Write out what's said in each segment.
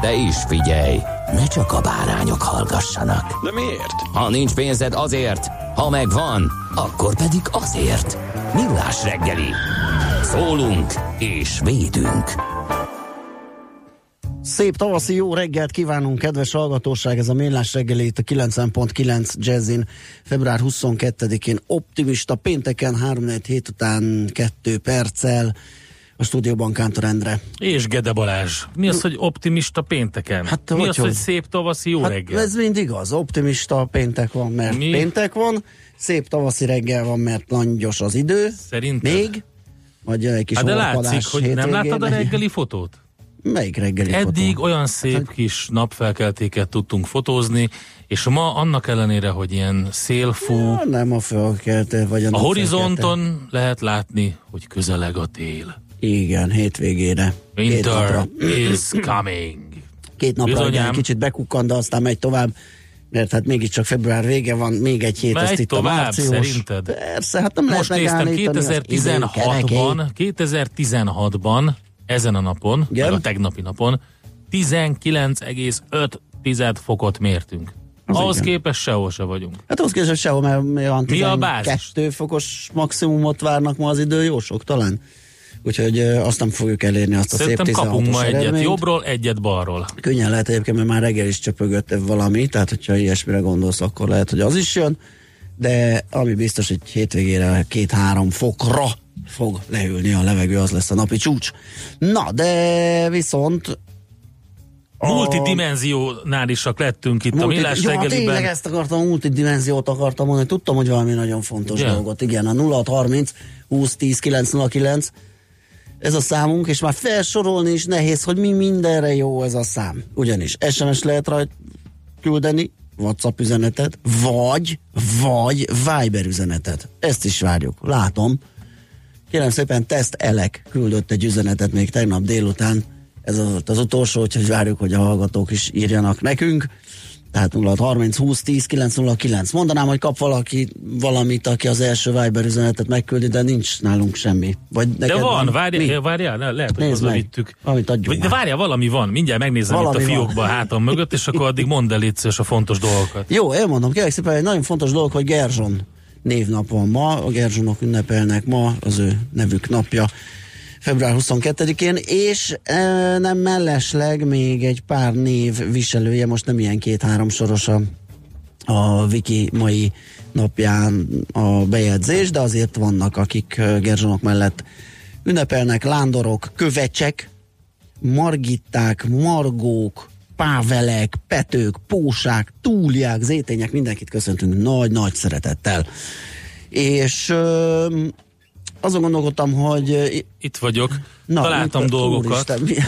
De is figyelj, ne csak a bárányok hallgassanak. De miért? Ha nincs pénzed azért, ha megvan, akkor pedig azért. Millás reggeli. Szólunk és védünk. Szép tavaszi jó reggelt kívánunk, kedves hallgatóság! Ez a Mélás reggeli itt a 90.9 Jazzin február 22-én optimista pénteken 3 hét után 2 perccel a stúdióban Kántor Endre. És Gede Balázs. Mi az, hogy optimista pénteken? Hát, Mi hogy az, hogy? hogy szép tavaszi jó Hát reggel? ez mind igaz, optimista péntek van, mert Mi? péntek van, szép tavaszi reggel van, mert langyos az idő. Szerinted? Még? Vagy egy kis Hát de látszik, hogy nem láttad a reggeli fotót? Melyik reggeli Eddig fotó? olyan szép kis napfelkeltéket tudtunk fotózni, és ma annak ellenére, hogy ilyen szél fú, Ah, Nem a fölkelte, vagy a, a horizonton lehet látni, hogy közeleg a tél. Igen, hétvégére. Winter is coming. Két napra Bizonyám. igen, kicsit bekukkan, de aztán megy tovább, mert hát mégiscsak február vége van, még egy hét, Megy azt itt tovább, a március. szerinted? Persze, hát nem Most lehet megállítani az idő kerekei. 2016-ban, 2016-ban, ezen a napon, Igen? a tegnapi napon 19,5 fokot mértünk. Az Ahhoz igen. képest sehol se vagyunk. Hát ahhoz képest sehol, mert mi van Mi a bázis? 12 fokos maximumot várnak ma az idő, jó sok talán. Úgyhogy azt nem fogjuk elérni azt a Szerintem szép 16-os kapunk ma egyet eredményt. jobbról, egyet balról. Könnyen lehet egyébként, mert már reggel is csöpögött valami, tehát hogyha ilyesmire gondolsz, akkor lehet, hogy az is jön, de ami biztos, hogy hétvégére két-három fokra fog leülni a levegő, az lesz a napi csúcs. Na, de viszont a- Multidimensionálisak lettünk itt a Multi- Millás ja, tényleg reggeliben. ezt akartam, multidimenziót akartam mondani, tudtam, hogy valami nagyon fontos Igen. dolgot. Igen, a 0630 20 10 909 ez a számunk, és már felsorolni is nehéz, hogy mi mindenre jó ez a szám. Ugyanis SMS lehet rajt küldeni, WhatsApp üzenetet, vagy, vagy Viber üzenetet. Ezt is várjuk. Látom. Kérem szépen, Teszt Elek küldött egy üzenetet még tegnap délután. Ez volt az utolsó, úgyhogy várjuk, hogy a hallgatók is írjanak nekünk. Tehát 0630 20 10 909. Mondanám, hogy kap valaki valamit, aki az első Viber üzenetet megküldi, de nincs nálunk semmi. Vagy De neked van, Mi? várjál, várjál, le- lehet, hogy Nézd meg. hazavittük. Amit adjunk Vagy- De várjál, valami van, mindjárt megnézem Valami itt a van. fiókba a hátam mögött, és akkor addig mondd el légy szíves a fontos dolgokat. Jó, elmondom, kérlek szépen, egy nagyon fontos dolog, hogy Gerzson névnap van ma, a Gerzsonok ünnepelnek ma, az ő nevük napja február 22-én, és e, nem mellesleg még egy pár név viselője, most nem ilyen két-három soros a, a Wiki mai napján a bejegyzés, de azért vannak, akik ö, Gerzsonok mellett ünnepelnek, lándorok, kövecsek, margitták, margók, pávelek, petők, pósák, túliák, zétények, mindenkit köszöntünk nagy-nagy szeretettel. És azon gondolkodtam, hogy Itt vagyok, na, találtam dolgokat. Úristen,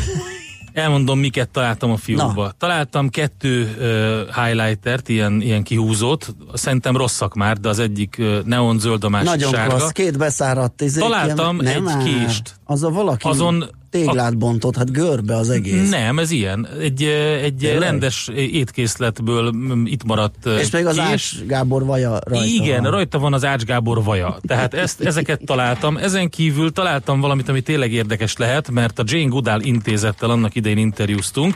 Elmondom, miket találtam a fiókba. Na. Találtam kettő uh, highlightert, ilyen, ilyen kihúzót. Szerintem rosszak már, de az egyik uh, neonzöld, a másik Nagyon sárga. klassz, két beszáradt izé, Találtam ilyen- egy nem már. kést. Az a valaki Azon téglát bontott, hát görbe az egész. Nem, ez ilyen. Egy, egy Tényleg? rendes étkészletből itt maradt És még az. Ács Gábor vaja rajta Igen, van. rajta van az Ács Gábor vaja. Tehát ezt, ezeket találtam. Ezen kívül találtam valamit, ami tényleg érdekes lehet, mert a Jane Goodall intézettel annak idején interjúztunk,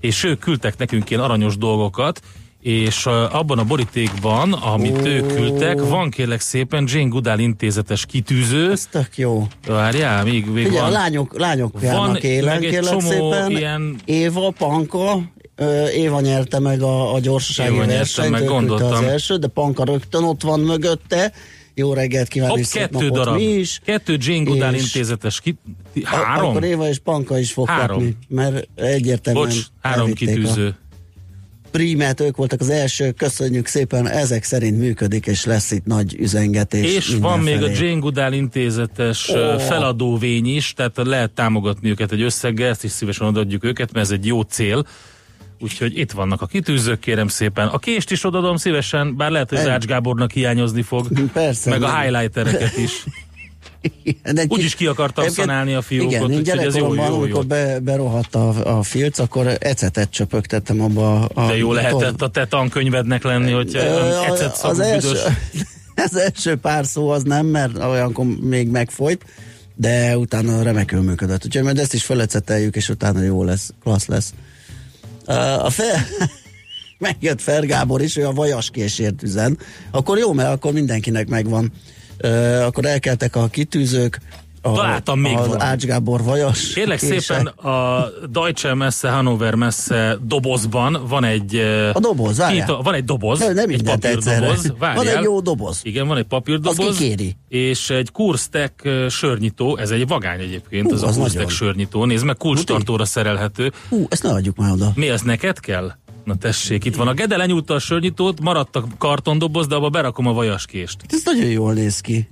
és ők küldtek nekünk ilyen aranyos dolgokat, és abban a borítékban, amit Ó. ők küldtek, van kérlek szépen Jane Goodall intézetes kitűző. Ez tök jó. Várjál, még, még a van. lányok, lányok Van élen, meg egy csomó szépen. ilyen- Éva, Panka, Éva nyerte meg a, a gyorsasági Éva versenyt, meg, gondoltam. az első, de Panka rögtön ott van mögötte. Jó reggelt kívánok, Hopp, kettő darab. mi is. Kettő Jane Goodall intézetes ki... A- Három? Akkor Éva és Panka is fog Három. kapni, mert egyértelműen Bocs, három kitűző. A prímet, ők voltak az első, köszönjük szépen, ezek szerint működik, és lesz itt nagy üzengetés. És van még a. Jane Goodall intézetes oh. feladóvény is, tehát lehet támogatni őket egy összeggel, ezt is szívesen odaadjuk őket, mert ez egy jó cél. Úgyhogy itt vannak a kitűzők, kérem szépen. A kést is odadom szívesen, bár lehet, hogy. Rács Gábornak hiányozni fog. Persze, meg a nem. highlightereket is. De Úgyis ki akartam Egyébként- szanálni a fiúkot, Igen, úgyhogy ez jó, jó, jó. amikor be, berohadt a, a filc, akkor ecetet csöpögtettem abba a... De jó lehetett a te tankönyvednek lenni, hogy ecet az, első, az első pár szó az nem, mert olyankor még megfolyt, de utána remekül működött. Úgyhogy majd ezt is feleceteljük, és utána jó lesz, klassz lesz. A fel... Megjött Fergábor is, ő a vajaskésért üzen. Akkor jó, mert akkor mindenkinek megvan. Akkor elkeltek a kitűzők, a, Találtam még az valamit. Ács Gábor vajas. Kérlek kése. szépen, a Deutsche Messe, Hannover Messe dobozban van egy... A doboz, várjál. Van egy doboz, Nem, nem egy papírdoboz. Van egy jó doboz. Igen, van egy papírdoboz. Azt kikéri. És egy Kurstek eh, sörnyitó, ez egy vagány egyébként, Hú, ez a az Kurstek nagyon. sörnyitó. Nézd meg, kulcstartóra szerelhető. Hú, ezt ne adjuk már oda. Mi ez neked kell? Na tessék, itt van a Gede, lenyúlta a sörnyitót, maradt a kartondoboz, de abba berakom a vajaskést. Ez nagyon jól néz ki.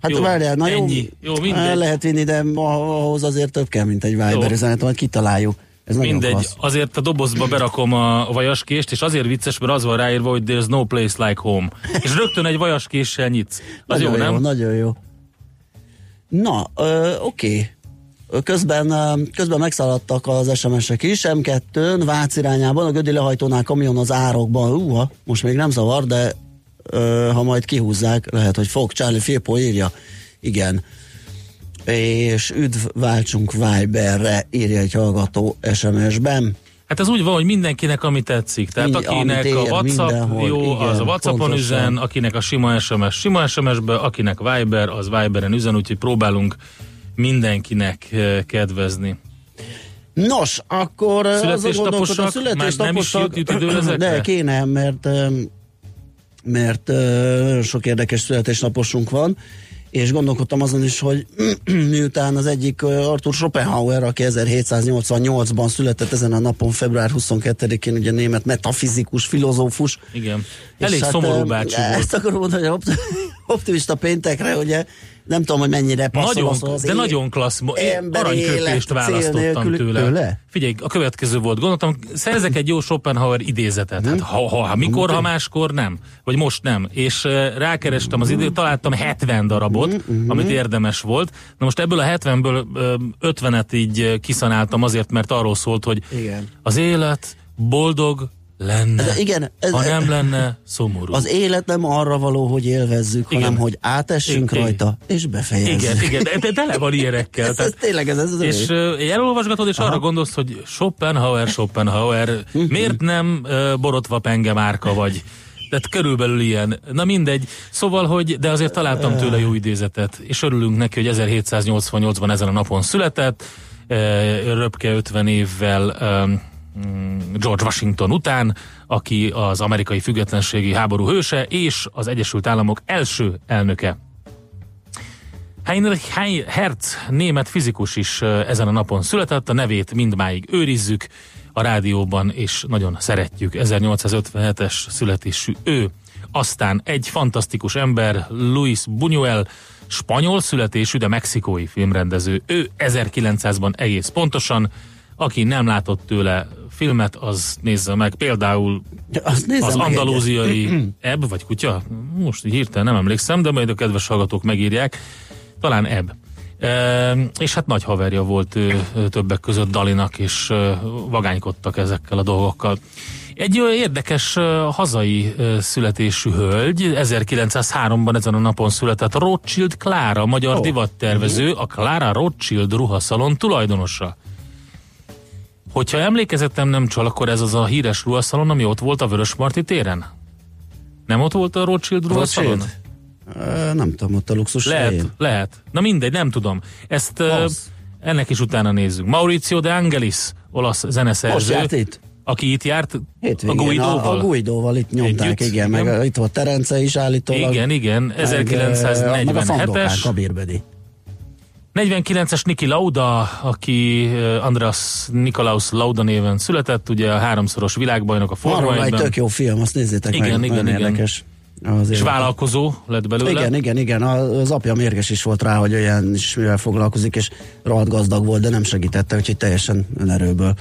Hát Jó, jó, várjál, na ennyi. jó, Jó, el lehet vinni, de ahhoz azért több kell, mint egy Viber Jó. üzenet, majd kitaláljuk. Ez Mindegy, klassz. azért a dobozba berakom a vajaskést, és azért vicces, mert az van ráírva, hogy there's no place like home. És rögtön egy vajaskéssel nyitsz. Az nagyon jó, nem? Nagyon jó. Na, ö, oké. Közben, közben megszaladtak az SMS-ek is, M2-n, Vác irányában, a Gödi lehajtónál kamion az árokban, Húha, most még nem zavar, de ö, ha majd kihúzzák, lehet, hogy fog. Charlie Filippo írja, igen. És üdv, váltsunk Viberre, írja egy hallgató SMS-ben. Hát ez úgy van, hogy mindenkinek ami tetszik. Tehát akinek ér, a WhatsApp mindenhol, jó, igen, az a WhatsAppon pontosan. üzen, akinek a sima SMS, sima SMS-be, akinek Viber, az Viberen üzen, úgyhogy próbálunk mindenkinek eh, kedvezni. Nos, akkor azon Születésnaposak? gondolkodom, Már nem is jut idő ezekre? de kéne, mert öm, mert sok érdekes születésnaposunk van, és gondolkodtam azon is, hogy miután az egyik Arthur Schopenhauer, aki 1788-ban született ezen a napon, február 22-én, ugye német metafizikus, filozófus. Igen. Elég szomorú öm, bácsi volt. Ezt akarom mondani, hogy opt- optimista péntekre, ugye nem tudom, hogy mennyire passzol Nagyon, az, az de nagyon klassz, aranyköpést választottam tőle. tőle? Figyelj, a következő volt. Gondoltam, szerzek egy jó Schopenhauer idézetet. Hát, ha, ha, ha, mikor, ha máskor nem. Vagy most nem. És uh, rákerestem az időt, találtam 70 darabot, amit érdemes volt. Na most ebből a 70-ből uh, 50-et így kiszanáltam azért, mert arról szólt, hogy Igen. az élet boldog lenne. Ez- igen, ez- ha nem lenne szomorú. Az élet nem arra való, hogy élvezzük, Igen. hanem hogy átessünk Igen. rajta, és befejezzük. igen, igen, de, de tele van ilyenekkel. Ez, ez Tehát tényleg ez, ez az És uh, elolvasgatod, és arra gondolsz, hogy Schopenhauer, Schopenhauer, miért nem uh, borotva penge márka vagy? Tehát körülbelül ilyen. Na mindegy. Szóval, hogy, de azért találtam tőle jó idézetet, és örülünk neki, hogy 1788-ban ezen a napon született, röpke 50 évvel George Washington után, aki az amerikai függetlenségi háború hőse, és az Egyesült Államok első elnöke. Heinrich Hei- Hertz, német fizikus is ezen a napon született, a nevét mindmáig őrizzük a rádióban, és nagyon szeretjük. 1857-es születésű ő. Aztán egy fantasztikus ember, Luis Buñuel, spanyol születésű, de mexikói filmrendező. Ő 1900-ban egész pontosan, aki nem látott tőle filmet, az nézze meg például Azt nézzem az meg egyet. andalúziai ebb, vagy kutya? Most így hirtelen nem emlékszem, de majd a kedves hallgatók megírják. Talán ebb. E, és hát nagy haverja volt ő, többek között Dalinak, és e, vagánykodtak ezekkel a dolgokkal. Egy ö, érdekes ö, hazai ö, születésű hölgy, 1903-ban ezen a napon született Rothschild Klára, magyar Ó. divattervező, a Klára Rothschild ruhaszalon tulajdonosa. Hogyha emlékezetem nem csal, akkor ez az a híres ruhaszalon, ami ott volt a Vörösmarty téren? Nem ott volt a Rothschild ruhaszalon? Ö, Nem tudom, ott a luxus Lehet, helyén. lehet. Na mindegy, nem tudom. Ezt Az. ennek is utána nézzük. Maurizio de Angelis, olasz Most zeneszerző. járt itt? Aki itt járt, Hétvégén, a Guidóval? A, a Guidóval itt nyomták, Együtt, igen, igen. meg itt volt Terence is állítólag. Igen, igen, Meg, meg a 1947-es. 49-es Niki Lauda, aki Andras Nikolaus Lauda néven született, ugye a háromszoros világbajnok a Forma egy 1-ben, tök jó film, azt nézzétek Igen, meg, igen, igen. érdekes. Az és vállalkozó lett belőle. Igen, igen, igen. Az apja mérges is volt rá, hogy olyan is mivel foglalkozik, és rohadt gazdag volt, de nem segítette, úgyhogy teljesen önerőből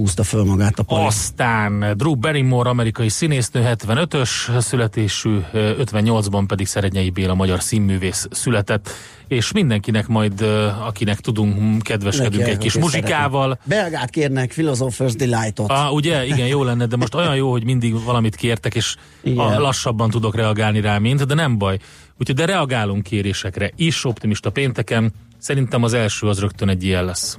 húzta föl magát a pali. Aztán Drew Barrymore, amerikai színésznő, 75-ös születésű, 58-ban pedig Szerednyei Béla, magyar színművész született, és mindenkinek majd, eh, akinek tudunk, kedveskedünk Neki, egy kis muzsikával. szereti. Belgát kérnek, Philosophers Delight-ot. Ah, ugye? Igen, jó lenne, de most olyan jó, hogy mindig valamit kértek, és Igen. lassabban tudok reagálni rá, mint, de nem baj. Úgyhogy de reagálunk kérésekre is, optimista pénteken. Szerintem az első az rögtön egy ilyen lesz.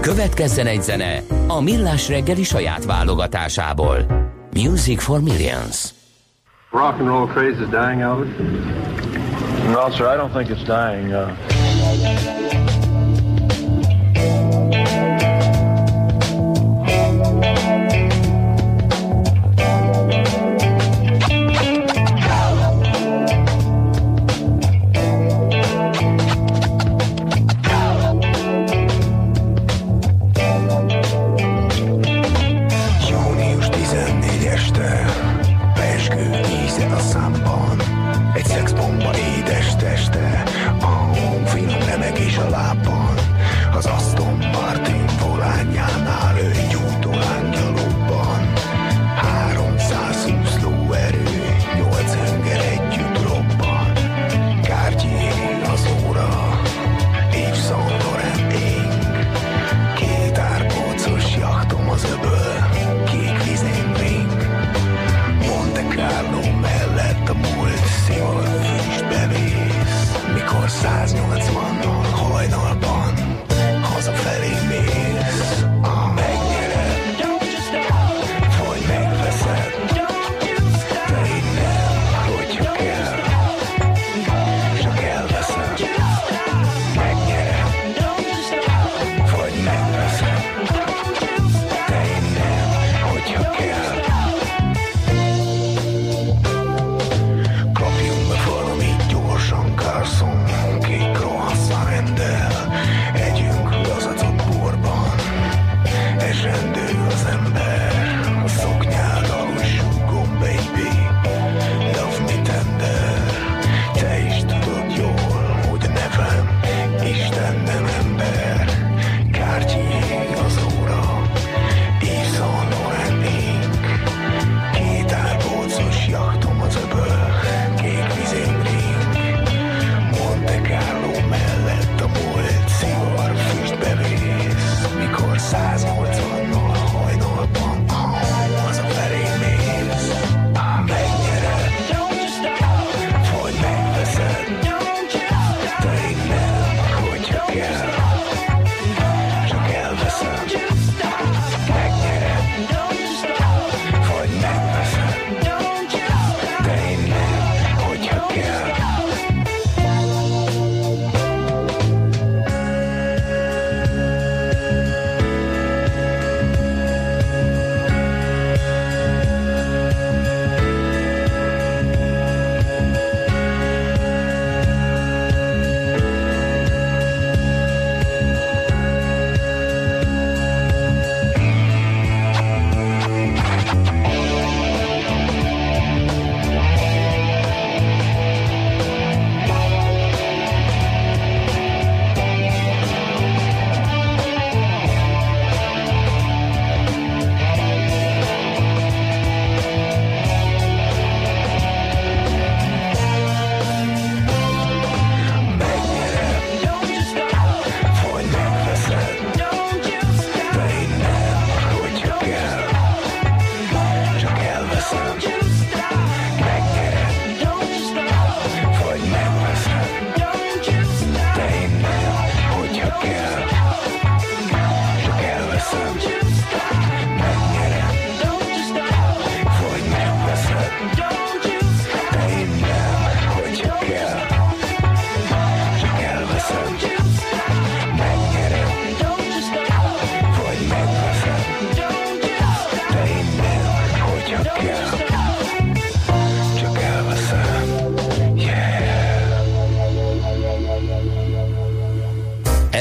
Következzen egy zene a Millás reggeli saját válogatásából. Music for Millions. rock and roll craze is dying out? No, sir, I don't think it's dying. Uh,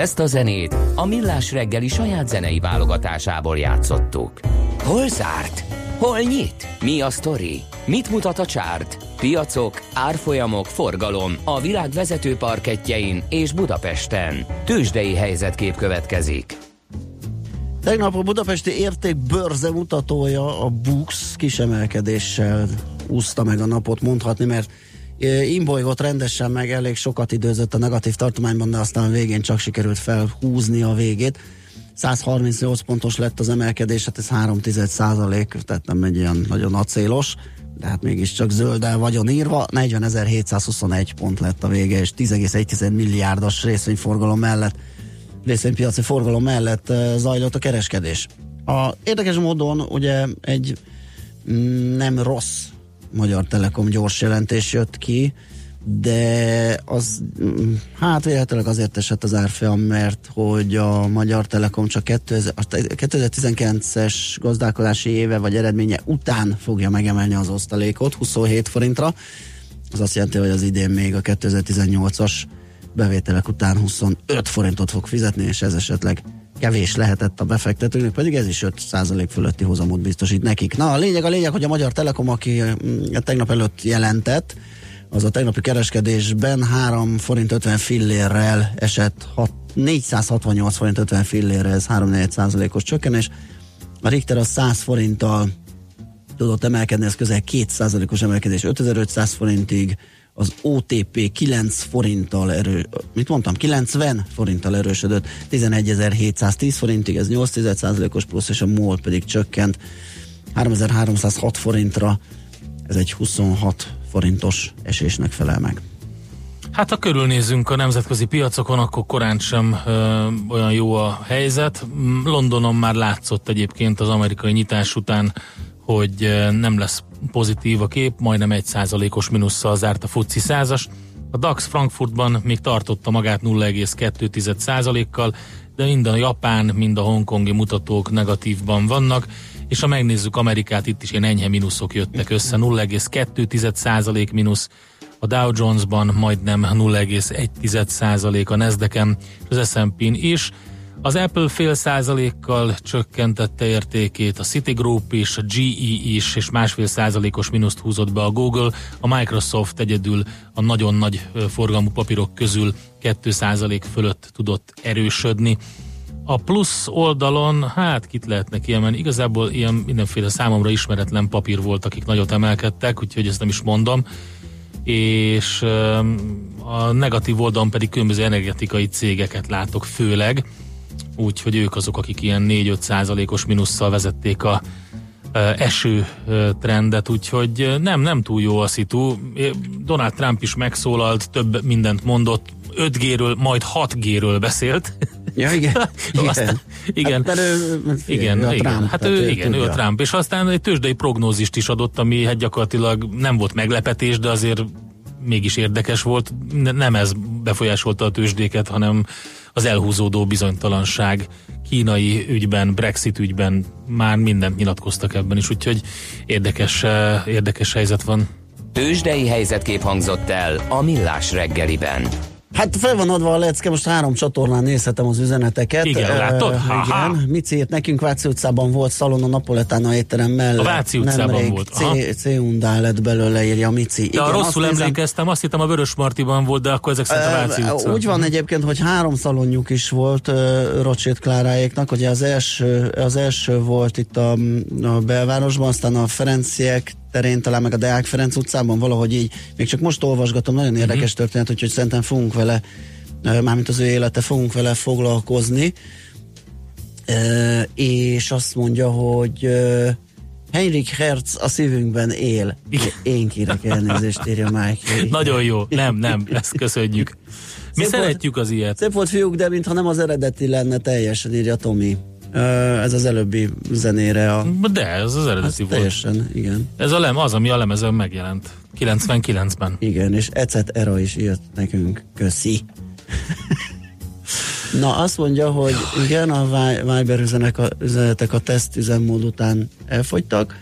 Ezt a zenét a Millás reggeli saját zenei válogatásából játszottuk. Hol zárt? Hol nyit? Mi a sztori? Mit mutat a csárt? Piacok, árfolyamok, forgalom a világ vezető parketjein és Budapesten. Tősdei helyzetkép következik. Tegnap a budapesti érték bőrze mutatója a Bux kisemelkedéssel úszta meg a napot mondhatni, mert imbolygott rendesen meg, elég sokat időzött a negatív tartományban, de aztán végén csak sikerült felhúzni a végét. 138 pontos lett az emelkedés, hát ez 3 százalék, tehát nem egy ilyen nagyon acélos, de hát mégiscsak zölddel vagyon írva, 40.721 pont lett a vége, és 10,1 milliárdos részvényforgalom mellett részvénypiaci forgalom mellett zajlott a kereskedés. A, érdekes módon ugye egy mm, nem rossz Magyar Telekom gyors jelentés jött ki, de az hát véletlenül azért esett az árfolyam, mert hogy a Magyar Telekom csak 2019-es gazdálkodási éve vagy eredménye után fogja megemelni az osztalékot 27 forintra. Az azt jelenti, hogy az idén még a 2018-as bevételek után 25 forintot fog fizetni, és ez esetleg kevés lehetett a befektetőnek, pedig ez is 5% fölötti hozamot biztosít nekik. Na, a lényeg a lényeg, hogy a Magyar Telekom, aki mm, tegnap előtt jelentett, az a tegnapi kereskedésben 3 forint 50 fillérrel esett 6, 468 forint 50 fillérre, ez 3 os csökkenés. A Richter a 100 forinttal tudott emelkedni, ez közel 2 os emelkedés 5500 forintig, az OTP 9 forinttal erő, mit mondtam, 90 forinttal erősödött, 11.710 forintig, ez 8,1%-os plusz, és a MOL pedig csökkent 3306 forintra, ez egy 26 forintos esésnek felel meg. Hát ha körülnézünk a nemzetközi piacokon, akkor korán sem ö, olyan jó a helyzet. Londonon már látszott egyébként az amerikai nyitás után, hogy nem lesz pozitív a kép, majdnem egy százalékos minusszal zárt a FUCI százas. A DAX Frankfurtban még tartotta magát 0,2 százalékkal, de mind a japán, mind a hongkongi mutatók negatívban vannak, és ha megnézzük Amerikát, itt is ilyen enyhe mínuszok jöttek össze, 0,2 százalék mínusz, a Dow Jonesban majdnem 0,1 százalék a Nasdaq-en, az S&P-n is, az Apple fél százalékkal csökkentette értékét, a Citigroup is, a GE is, és másfél százalékos mínuszt húzott be a Google, a Microsoft egyedül a nagyon nagy forgalmú papírok közül 2 százalék fölött tudott erősödni. A plusz oldalon, hát kit lehetne kiemelni, igazából ilyen mindenféle számomra ismeretlen papír volt, akik nagyot emelkedtek, úgyhogy ezt nem is mondom. És a negatív oldalon pedig különböző energetikai cégeket látok főleg, úgyhogy ők azok, akik ilyen 4-5 százalékos minusszal vezették a eső trendet, úgyhogy nem, nem túl jó a szitu. Donald Trump is megszólalt, több mindent mondott, 5G-ről, majd 6G-ről beszélt. Ja, igen. igen. Aztán, igen. Hát, ő, igen, ő a igen. Trump, hát ő, igen, ő a Trump. És aztán egy tőzsdei prognózist is adott, ami hát gyakorlatilag nem volt meglepetés, de azért mégis érdekes volt. Nem ez befolyásolta a tőzsdéket, hanem az elhúzódó bizonytalanság kínai ügyben, Brexit ügyben már mindent nyilatkoztak ebben is, úgyhogy érdekes, eh, érdekes helyzet van. Tőzsdei helyzetkép hangzott el a Millás reggeliben. Hát fel van adva a lecke, most három csatornán nézhetem az üzeneteket. Igen, látod? Uh, igen. Mit írt nekünk? Váci utcában volt szalon a Napoletán étterem mellett. A Váci utcában Nemrég volt. C, C lett belőle, írja Mici. Igen, de rosszul azt emlékeztem, azt hittem a Vörös Martiban volt, de akkor ezek szerint a Váci utca. Úgy van egyébként, hogy három szalonjuk is volt uh, Rocsét Kláráéknak, ugye az első, az első volt itt a, a belvárosban, aztán a Ferenciek terén, talán meg a Deák Ferenc utcában, valahogy így, még csak most olvasgatom, nagyon érdekes uh-huh. történet, úgyhogy szerintem fogunk vele, mármint az ő élete, fogunk vele foglalkozni. E, és azt mondja, hogy Henrik Herz a szívünkben él. Én kérek elnézést, írja Mike. Nagyon jó. Nem, nem, ezt köszönjük. Mi szép szeretjük volt, az ilyet. Szép volt fiúk, de mintha nem az eredeti lenne teljesen, írja Tomi. Ez az előbbi zenére a... De ez az eredeti volt. Teljesen, igen. Ez a lem, az, ami a lemezen megjelent. 99-ben. Igen, és Ecet Era is írt nekünk. Köszi. Na, azt mondja, hogy igen, a Viber üzenetek a teszt üzemmód után elfogytak,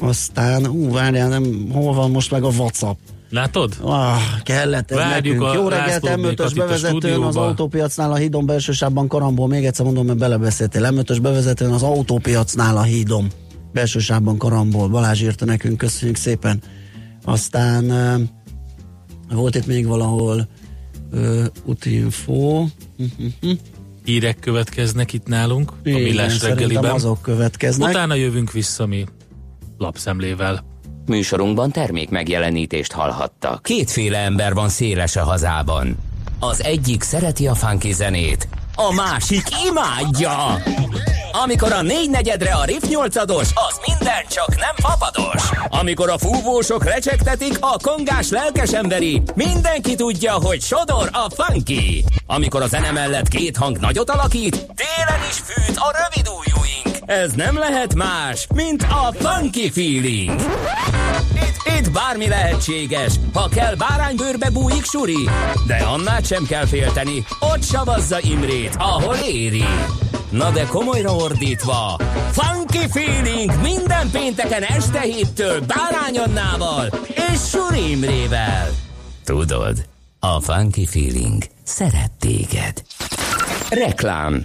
aztán, hú, várjál, nem, hol van most meg a WhatsApp? Látod? Ah, kellett ez Várjuk nekünk. a Jó reggelt, László M5-ös Békat itt a bevezetőn az autópiacnál a hídon belső sávban karambol. Még egyszer mondom, mert belebeszéltél. M5-ös bevezetőn az autópiacnál a hídon belső sávban karambol. Balázs írta nekünk, köszönjük szépen. Aztán uh, volt itt még valahol uh, útinfo. Hírek következnek itt nálunk, a Igen, Millás szerintem reggeliben. azok következnek. Utána jövünk vissza mi lapszemlével. Műsorunkban termék megjelenítést hallhattak. Kétféle ember van széles a hazában. Az egyik szereti a funky zenét, a másik imádja. Amikor a négy negyedre a Riff 8 az minden csak nem fapados. Amikor a fúvósok recsegtetik, a kongás lelkes emberi, mindenki tudja, hogy sodor a funky. Amikor a zene mellett két hang nagyot alakít, télen is fűt a rövid ujjúink. Ez nem lehet más, mint a funky feeling. Itt, itt bármi lehetséges, ha kell báránybőrbe bújik suri, de annál sem kell félteni, ott savazza Imrét, ahol éri. Na de komolyra ordítva, funky feeling minden pénteken este héttől Bárány Annával és Suri Imrével. Tudod, a funky feeling szeret téged. Reklám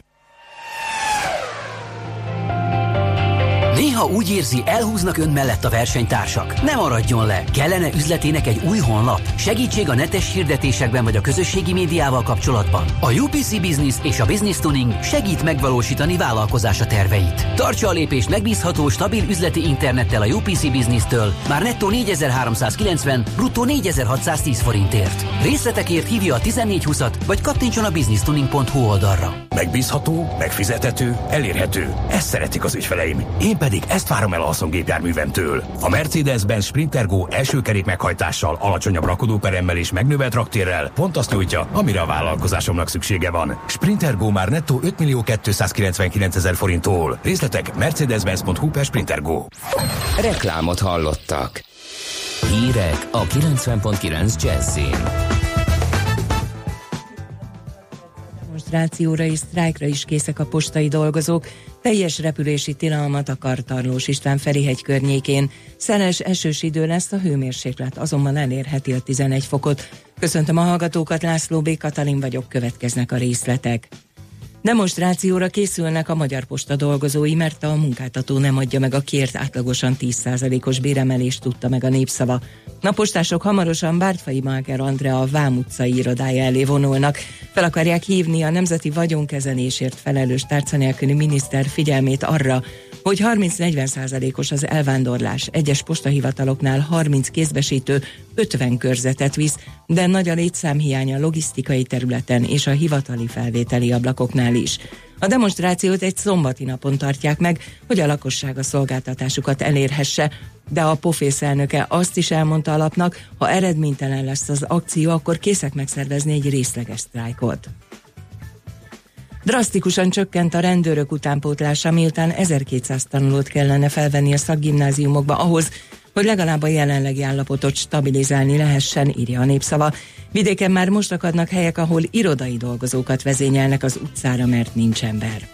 Néha úgy érzi, elhúznak ön mellett a versenytársak. Nem maradjon le! Kellene üzletének egy új honlap? Segítség a netes hirdetésekben vagy a közösségi médiával kapcsolatban? A UPC Business és a Business Tuning segít megvalósítani vállalkozása terveit. Tartsa a lépést megbízható, stabil üzleti internettel a UPC Business-től már nettó 4390, bruttó 4610 forintért. Részletekért hívja a 1420-at, vagy kattintson a businesstuning.hu oldalra. Megbízható, megfizethető, elérhető. Ezt szeretik az ügyfeleim. Én pedig ezt várom el a haszongépjárművemtől. A Mercedes-Benz Sprinter Go első kerék meghajtással, alacsonyabb rakodóperemmel és megnövelt raktérrel pont azt nyújtja, amire a vállalkozásomnak szüksége van. Sprinter Go már nettó 5 millió 299 ezer forinttól. Részletek mercedes-benz.hu per Sprinter Go. Reklámot hallottak. Hírek a 90.9 Jazzin. demonstrációra és sztrájkra is készek a postai dolgozók. Teljes repülési tilalmat akar Tarlós István Ferihegy környékén. Szeles esős idő lesz, a hőmérséklet azonban elérheti a 11 fokot. Köszöntöm a hallgatókat, László B. Katalin vagyok, következnek a részletek. Demonstrációra készülnek a Magyar Posta dolgozói, mert a munkáltató nem adja meg a kért átlagosan 10%-os béremelést tudta meg a népszava. A postások hamarosan Bártfai Máger Andrea a Vám utcai irodája elé vonulnak. Fel akarják hívni a Nemzeti Vagyonkezelésért felelős tárca nélküli miniszter figyelmét arra, hogy 30-40%-os az elvándorlás. Egyes postahivataloknál 30 kézbesítő 50 körzetet visz, de nagy a létszámhiány a logisztikai területen és a hivatali felvételi ablakoknál is. A demonstrációt egy szombati napon tartják meg, hogy a lakosság a szolgáltatásukat elérhesse, de a pofész elnöke azt is elmondta alapnak, ha eredménytelen lesz az akció, akkor készek megszervezni egy részleges sztrájkot. Drasztikusan csökkent a rendőrök utánpótlása, miután 1200 tanulót kellene felvenni a szakgimnáziumokba ahhoz, hogy legalább a jelenlegi állapotot stabilizálni lehessen, írja a népszava. Vidéken már most akadnak helyek, ahol irodai dolgozókat vezényelnek az utcára, mert nincs ember.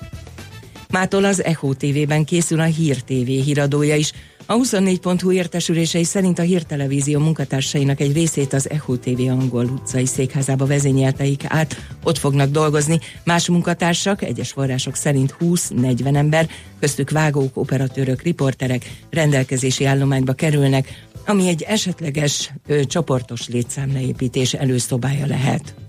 Mától az Echo TV-ben készül a Hír TV híradója is. A 24.hu értesülései szerint a hírtelevízió munkatársainak egy részét az Echo TV angol utcai székházába vezényelteik át, ott fognak dolgozni. Más munkatársak, egyes források szerint 20-40 ember, köztük vágók, operatőrök, riporterek rendelkezési állományba kerülnek, ami egy esetleges ö, csoportos létszámleépítés előszobája lehet.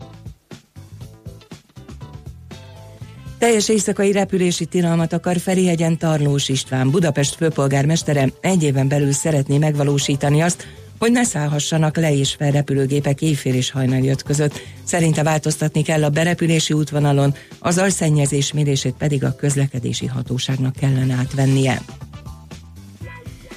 Teljes éjszakai repülési tilalmat akar Ferihegyen Tarlós István, Budapest főpolgármestere egy éven belül szeretné megvalósítani azt, hogy ne szállhassanak le és fel repülőgépek éjfél és hajnal között. Szerinte változtatni kell a berepülési útvonalon, az alszennyezés mérését pedig a közlekedési hatóságnak kellene átvennie.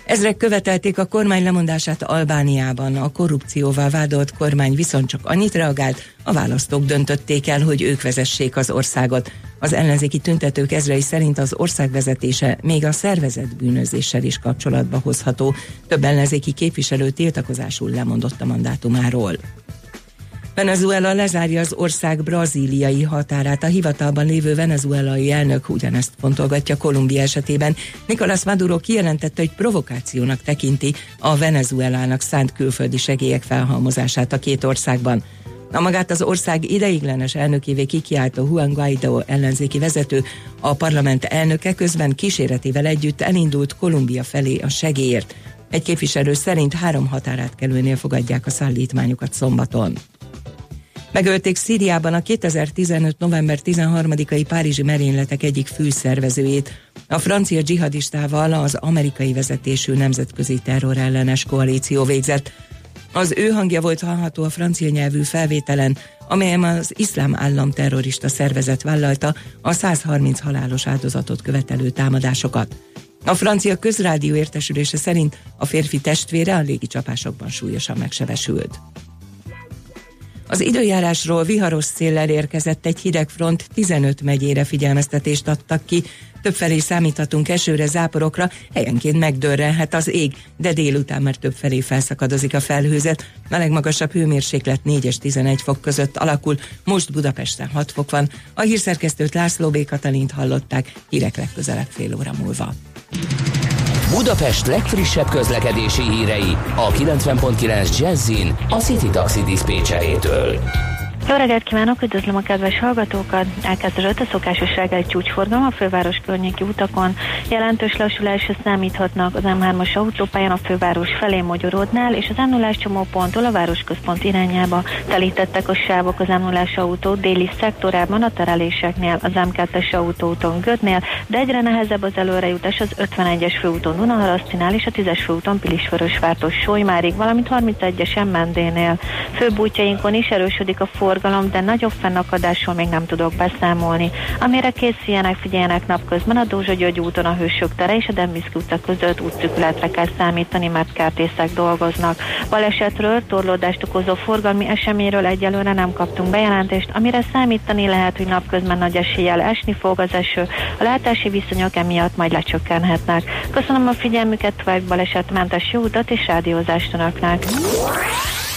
Ezrek követelték a kormány lemondását Albániában. A korrupcióval vádolt kormány viszont csak annyit reagált, a választók döntötték el, hogy ők vezessék az országot. Az ellenzéki tüntetők ezrei szerint az ország vezetése még a szervezett bűnözéssel is kapcsolatba hozható. Több ellenzéki képviselő tiltakozásul lemondott a mandátumáról. Venezuela lezárja az ország brazíliai határát. A hivatalban lévő venezuelai elnök ugyanezt fontolgatja Kolumbia esetében. Nicolás Maduro kijelentette, hogy provokációnak tekinti a Venezuelának szánt külföldi segélyek felhalmozását a két országban. A magát az ország ideiglenes elnökévé kikiáltó Juan Guaido ellenzéki vezető, a parlament elnöke közben kíséretével együtt elindult Kolumbia felé a segélyért. Egy képviselő szerint három határátkelőnél fogadják a szállítmányokat szombaton. Megölték Szíriában a 2015. november 13-ai párizsi merényletek egyik főszervezőjét, a francia dzsihadistával az amerikai vezetésű nemzetközi terrorellenes koalíció végzett. Az ő hangja volt hallható a francia nyelvű felvételen, amelyen az iszlám állam terrorista szervezet vállalta a 130 halálos áldozatot követelő támadásokat. A francia közrádió értesülése szerint a férfi testvére a légicsapásokban súlyosan megsebesült. Az időjárásról viharos széllel érkezett egy hideg front, 15 megyére figyelmeztetést adtak ki. Többfelé számíthatunk esőre, záporokra, helyenként megdörrenhet az ég, de délután már többfelé felszakadozik a felhőzet. A legmagasabb hőmérséklet 4 és 11 fok között alakul, most Budapesten 6 fok van. A hírszerkesztőt László B. Katalint hallották, hírek legközelebb fél óra múlva. Budapest legfrissebb közlekedési hírei a 90.9 Jazzin a City Taxi. Jó reggelt kívánok, üdvözlöm a kedves hallgatókat! Elkezdődött a szokásos reggel csúcsforgalom a főváros környéki utakon. Jelentős lassulásra számíthatnak az M3-as autópályán a főváros felé Magyaródnál, és az m 0 csomóponttól a városközpont irányába telítettek a sávok az m 0 autó déli szektorában a tereléseknél, az M2-es autóúton Gödnél, de egyre nehezebb az előrejutás az 51-es főúton Dunaharasztinál és a 10-es főúton Pilisvörösvártól Solymárig, valamint 31-es Mendénél. Főbb útjainkon is erősödik a forgalom forgalom, de nagyobb fennakadásról még nem tudok beszámolni. Amire készüljenek, figyeljenek napközben a Dózsa György úton a Hősök tere és a Dembiszki utca között útszükületre kell számítani, mert kertészek dolgoznak. Balesetről, torlódást okozó forgalmi eseményről egyelőre nem kaptunk bejelentést, amire számítani lehet, hogy napközben nagy eséllyel esni fog az eső, a látási viszonyok emiatt majd lecsökkenhetnek. Köszönöm a figyelmüket, további balesetmentes jó utat és rádiózást önöknek.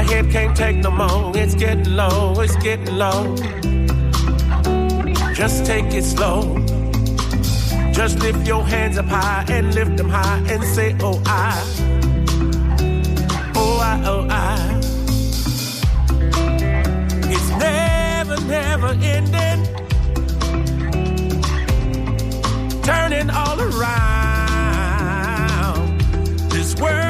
My head can't take no more. It's getting low, it's getting low. Just take it slow. Just lift your hands up high and lift them high and say, Oh, I. Oh, I, oh, I. It's never, never ending. Turning all around. This world,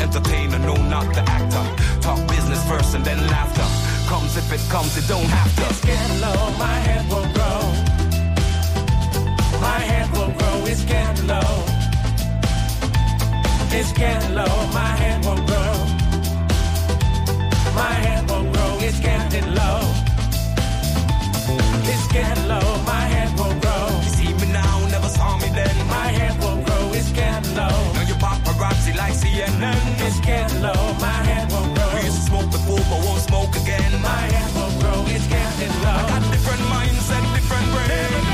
entertainer, no, not the actor. Talk business first and then laughter. Comes if it comes, it don't have to. It's getting low, my head will grow. My head will grow, it's getting low. It's getting low, my head will grow. My head will grow, it's getting low. It's getting low, my head will grow. You see me now, never saw me then. My head will like CNN. It's getting low, my head won't grow. We used to smoke before, but won't smoke again. My head won't grow, it's getting low. I got different minds and different brains.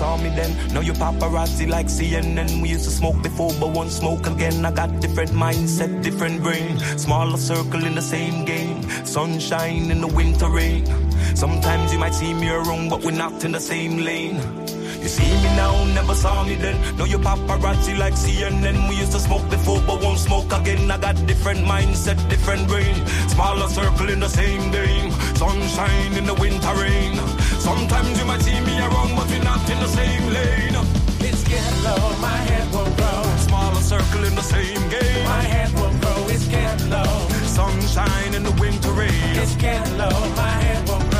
You paparazzi like CNN. We used to smoke before, but won't smoke again. I got different mindset, different brain. Smaller circle in the same game. Sunshine in the winter rain. Sometimes you might see me around, but we're not in the same lane. You see me now, never saw me then. Know you paparazzi like CNN. We used to smoke before, but won't smoke again. I got different mindset, different brain. Smaller circle in the same game. Sunshine in the winter rain. Sometimes you might see me around, but we're not in the same lane. It's getting low, my head won't grow. Smaller circle in the same game. My head won't grow, it's getting low. Sunshine in the winter rain. It's low, my head won't grow.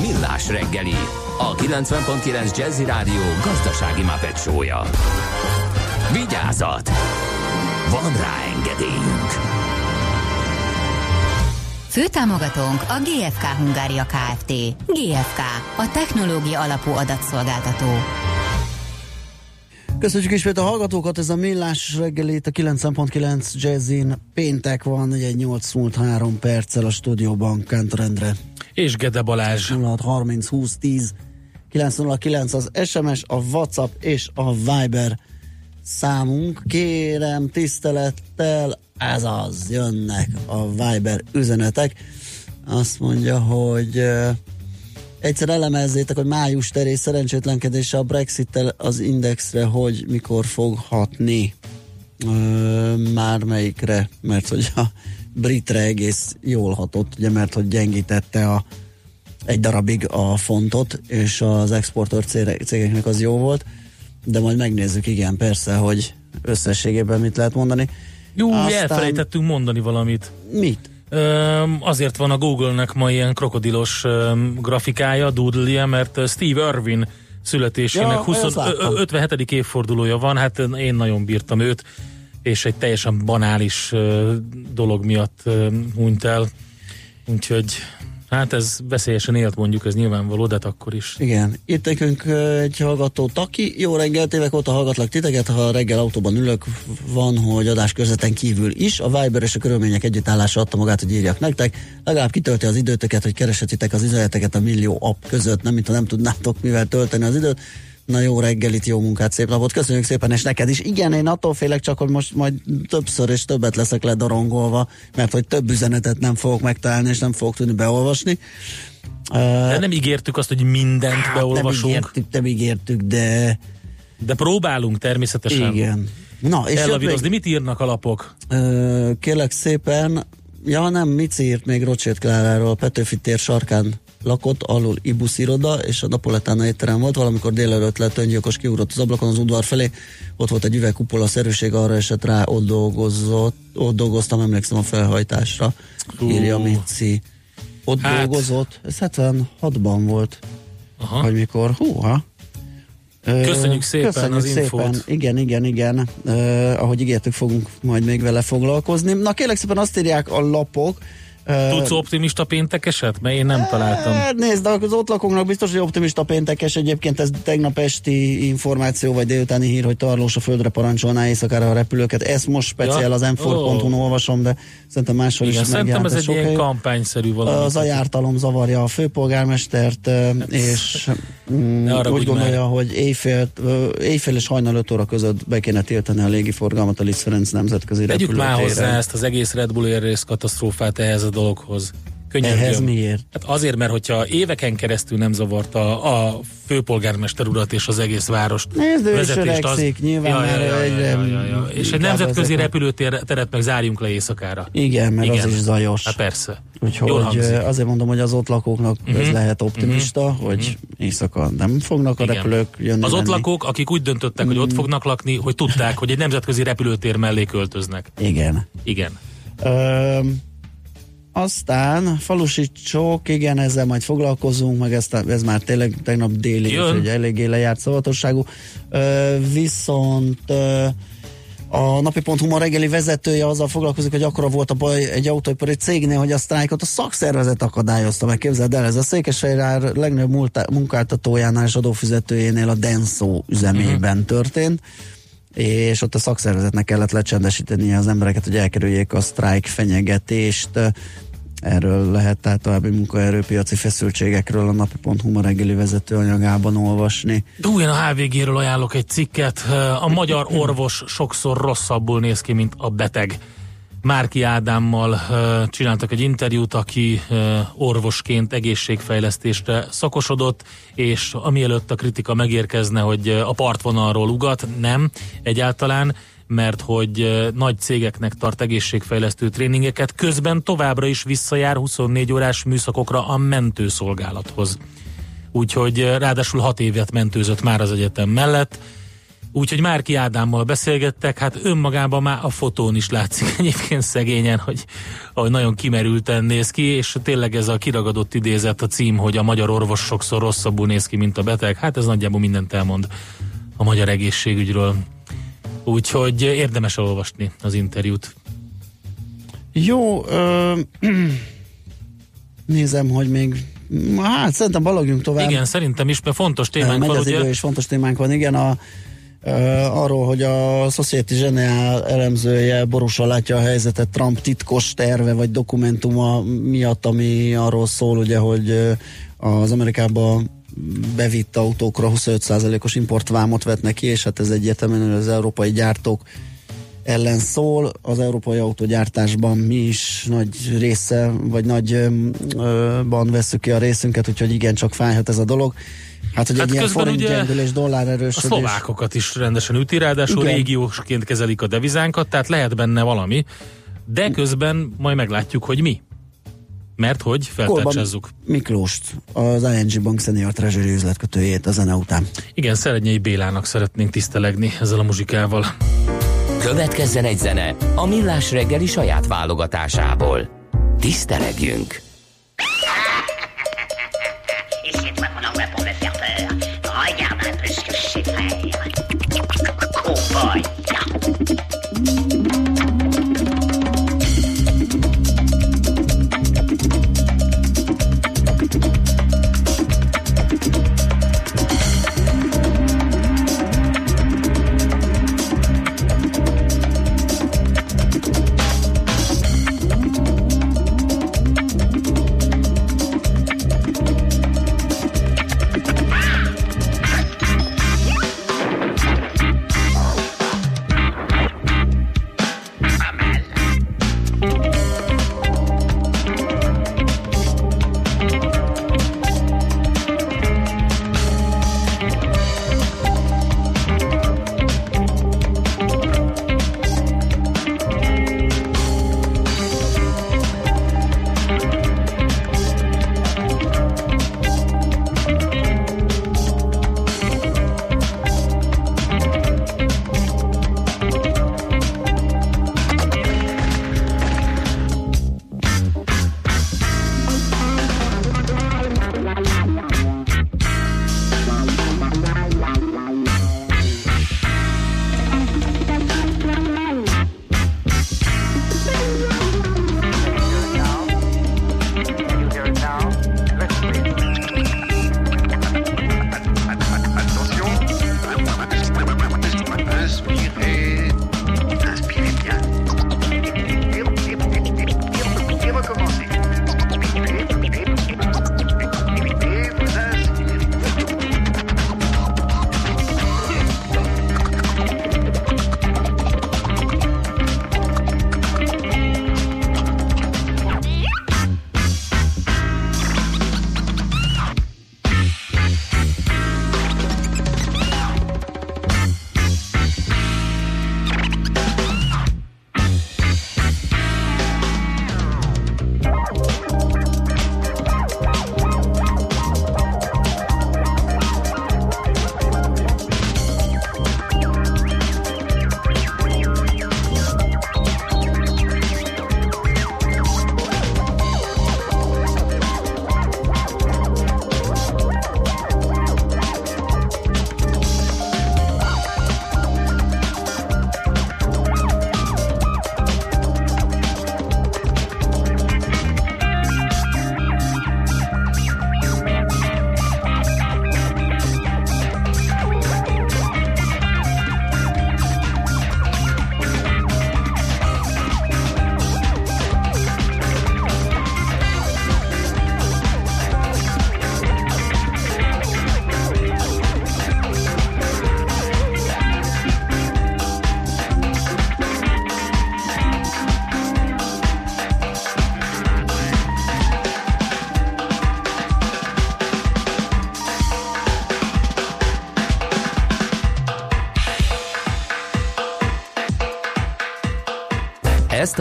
Millás reggeli, a 90.9 Jazzy Rádió gazdasági mapetsója. Vigyázat! Van rá engedélyünk! Főtámogatónk a GFK Hungária Kft. GFK, a technológia alapú adatszolgáltató. Köszönjük ismét a hallgatókat, ez a Millás reggel itt a 9.9 Jazzin. Péntek van, egy 8 múlt 3 perccel a stúdióban, Kántor Endre. És Gede Balázs. 06 30 20 10 909 az SMS, a WhatsApp és a Viber számunk. Kérem tisztelettel, ez az, jönnek a Viber üzenetek. Azt mondja, hogy egyszer elemezzétek, hogy május terés szerencsétlenkedése a Brexit-tel az indexre, hogy mikor fog hatni. Már melyikre, mert hogy a britre egész jól hatott, ugye, mert hogy gyengítette a egy darabig a fontot, és az exportőr cégeknek az jó volt, de majd megnézzük, igen, persze, hogy összességében mit lehet mondani. Jó, Aztán... elfelejtettünk mondani valamit. Mit? Azért van a Google-nek ma ilyen krokodilos grafikája, doodle mert Steve Irwin születésének ja, 20, 57. évfordulója van, hát én nagyon bírtam őt, és egy teljesen banális dolog miatt hunyt el, úgyhogy Hát ez veszélyesen élt mondjuk, ez nyilvánvaló, de hát akkor is. Igen. Itt nekünk egy hallgató Taki. Jó reggelt, évek óta hallgatlak titeket, ha reggel autóban ülök, van, hogy adás közvetlen kívül is. A Viber és a körülmények együttállása adta magát, hogy írjak nektek. Legalább kitölti az időtöket, hogy keresetitek az üzeneteket a millió app között, nem mint ha nem tudnátok mivel tölteni az időt. Na jó reggelit, jó munkát, szép napot, köszönjük szépen, és neked is. Igen, én attól félek csak, hogy most majd többször és többet leszek ledorongolva, mert hogy több üzenetet nem fogok megtalálni, és nem fogok tudni beolvasni. De nem ígértük azt, hogy mindent hát, beolvasunk. Nem ígértük, nem ígértük, de... De próbálunk természetesen. Igen. Na, és Ellavírozni, mit írnak a lapok? Kérlek szépen, ja nem, mit írt még Rocsét Kláráról, Petőfi tér sarkán lakott, alul Ibusz iroda, és a napoletána étterem volt, valamikor délelőtt lett öngyilkos, kiugrott az ablakon az udvar felé, ott volt egy üvegkupola szerűség, arra esett rá, ott dolgozott, ott dolgoztam, emlékszem a felhajtásra, uh. írja Mici. Ott hát. dolgozott, ez 76-ban volt, Aha. hogy mikor, húha, Köszönjük szépen Köszönjük az szépen. infót. Igen, igen, igen. Uh, ahogy ígértük, fogunk majd még vele foglalkozni. Na kérlek szépen azt írják a lapok, Tudsz optimista péntekeset? Mert én nem találtam. Hát nézd, de az ott lakóknak biztos, hogy optimista péntekes. Egyébként ez tegnap esti információ, vagy délutáni hír, hogy Tarlós a földre parancsolná éjszakára a repülőket. Ezt most speciál Ja? az m Ó. olvasom, de szerintem máshol Igen, is szerintem ez egy ilyen helyen. kampányszerű valami. Az ajártalom zavarja a főpolgármestert, ö, és mm, Ne haragudj úgy gondolja, már. hogy éjfél, éjfél és hajnal 5 óra között be kéne tiltani a légiforgalmat a Liszt Ferenc nemzetközi Vegyük már hozzá ezt az egész Red Bull Air katasztrófát ehhez a dologhoz. Könyörgöm. Ehhez miért? Hát azért, mert hogyha éveken keresztül nem zavarta a főpolgármester urat és az egész várost is vezetést, öregszik, nyilván már egyre És egy inkább nemzetközi ezek a- repülőteret meg zárjunk le éjszakára. Igen, mert az is zajos. Hát persze. Jól Úgyhogy hangzik. ö, azért mondom, hogy az ott lakóknak uh-huh. ez lehet optimista, uh-huh. hogy éjszaka nem fognak a Igen. repülők jönni. Az ott menni. lakók, akik úgy döntöttek, hogy ott fognak lakni, hogy tudták, hogy egy nemzetközi repülőtér mellé költöznek. Igen. Igen. Ö, aztán falusi csók, igen, ezzel majd foglalkozunk, meg ezt, ez már tényleg tegnap déli, Jön. úgyhogy eléggé lejárt szavatosságú. Ö, viszont ö, a napi.hu ma reggeli vezetője azzal foglalkozik, hogy akkora volt a baj egy autóipari cégnél, hogy a sztrájkot a szakszervezet akadályozta meg. Képzeld el, ez a Székesfehérvár legnagyobb munkáltatójánál és adófizetőjénél a Denso üzemében történt és ott a szakszervezetnek kellett lecsendesíteni az embereket, hogy elkerüljék a sztrájk fenyegetést. Erről lehet tehát további munkaerőpiaci feszültségekről a napi.hu ma reggeli vezető anyagában olvasni. Ú, én a HVG-ről ajánlok egy cikket. A magyar orvos sokszor rosszabbul néz ki, mint a beteg. Márki Ádámmal csináltak egy interjút, aki orvosként egészségfejlesztésre szakosodott, és amielőtt a kritika megérkezne, hogy a partvonalról ugat, nem egyáltalán, mert hogy nagy cégeknek tart egészségfejlesztő tréningeket, közben továbbra is visszajár 24 órás műszakokra a mentőszolgálathoz. Úgyhogy ráadásul hat évet mentőzött már az egyetem mellett, Úgyhogy Márki Ádámmal beszélgettek, hát önmagában már a fotón is látszik egyébként szegényen, hogy, hogy nagyon kimerülten néz ki, és tényleg ez a kiragadott idézet a cím, hogy a magyar orvos sokszor rosszabbul néz ki, mint a beteg. Hát ez nagyjából mindent elmond a magyar egészségügyről. Úgyhogy érdemes elolvasni az interjút. Jó, ö, nézem, hogy még hát szerintem balagjunk tovább. Igen, szerintem is, mert fontos témánk Megy van, az ugye? idő, és fontos témánk van, igen, a, ö, arról, hogy a Society General elemzője borúsan látja a helyzetet Trump titkos terve vagy dokumentuma miatt, ami arról szól, ugye, hogy az Amerikába bevitt autókra 25%-os importvámot vetnek ki, és hát ez egyértelműen az európai gyártók ellen szól. Az európai autógyártásban mi is nagy része, vagy nagyban veszük ki a részünket, úgyhogy igen, csak fájhat ez a dolog. Hát, hogy Hát egy ilyen forint gyengülés, dollár A erősödés. szlovákokat is rendesen üti, ráadásul Igen. régiósként kezelik a devizánkat, tehát lehet benne valami, de közben majd meglátjuk, hogy mi. Mert hogy feltárcsázzuk. Miklóst, az ING Bank Senior Treasury üzletkötőjét a zene után. Igen, Szerednyei Bélának szeretnénk tisztelegni ezzel a muzsikával. Következzen egy zene a Millás reggeli saját válogatásából. Tisztelegjünk!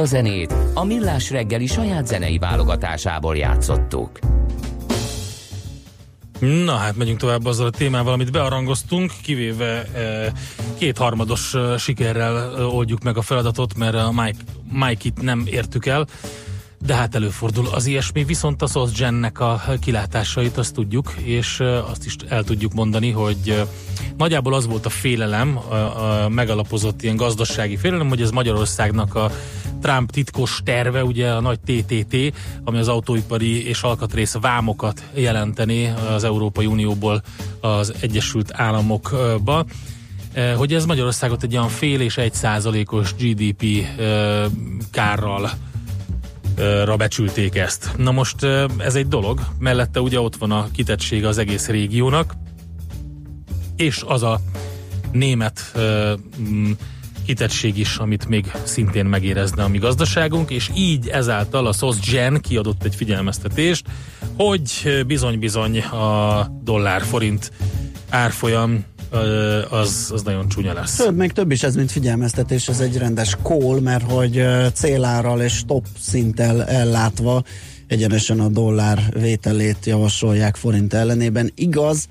Zenét a Millás reggeli saját zenei válogatásából játszottuk. Na hát megyünk tovább azzal a témával, amit bearangoztunk, kivéve e, kétharmados e, sikerrel e, oldjuk meg a feladatot, mert a Mike, Mike-it nem értük el, de hát előfordul az ilyesmi, viszont a SOSGEN-nek a kilátásait azt tudjuk, és azt is el tudjuk mondani, hogy nagyjából az volt a félelem, a, a megalapozott ilyen gazdasági félelem, hogy ez Magyarországnak a Trump titkos terve, ugye a nagy TTT, ami az autóipari és alkatrész vámokat jelenteni az Európai Unióból az Egyesült Államokba, hogy ez Magyarországot egy olyan fél és egy százalékos GDP kárral ra becsülték ezt. Na most ez egy dolog, mellette ugye ott van a kitettsége az egész régiónak, és az a német hitettség is, amit még szintén megérezne a mi gazdaságunk, és így ezáltal a SOSGEN kiadott egy figyelmeztetést, hogy bizony-bizony a dollár-forint árfolyam az, az nagyon csúnya lesz. Több, még több is ez, mint figyelmeztetés, ez egy rendes kól, mert hogy célárral és top szinttel ellátva egyenesen a dollár vételét javasolják forint ellenében. Igaz,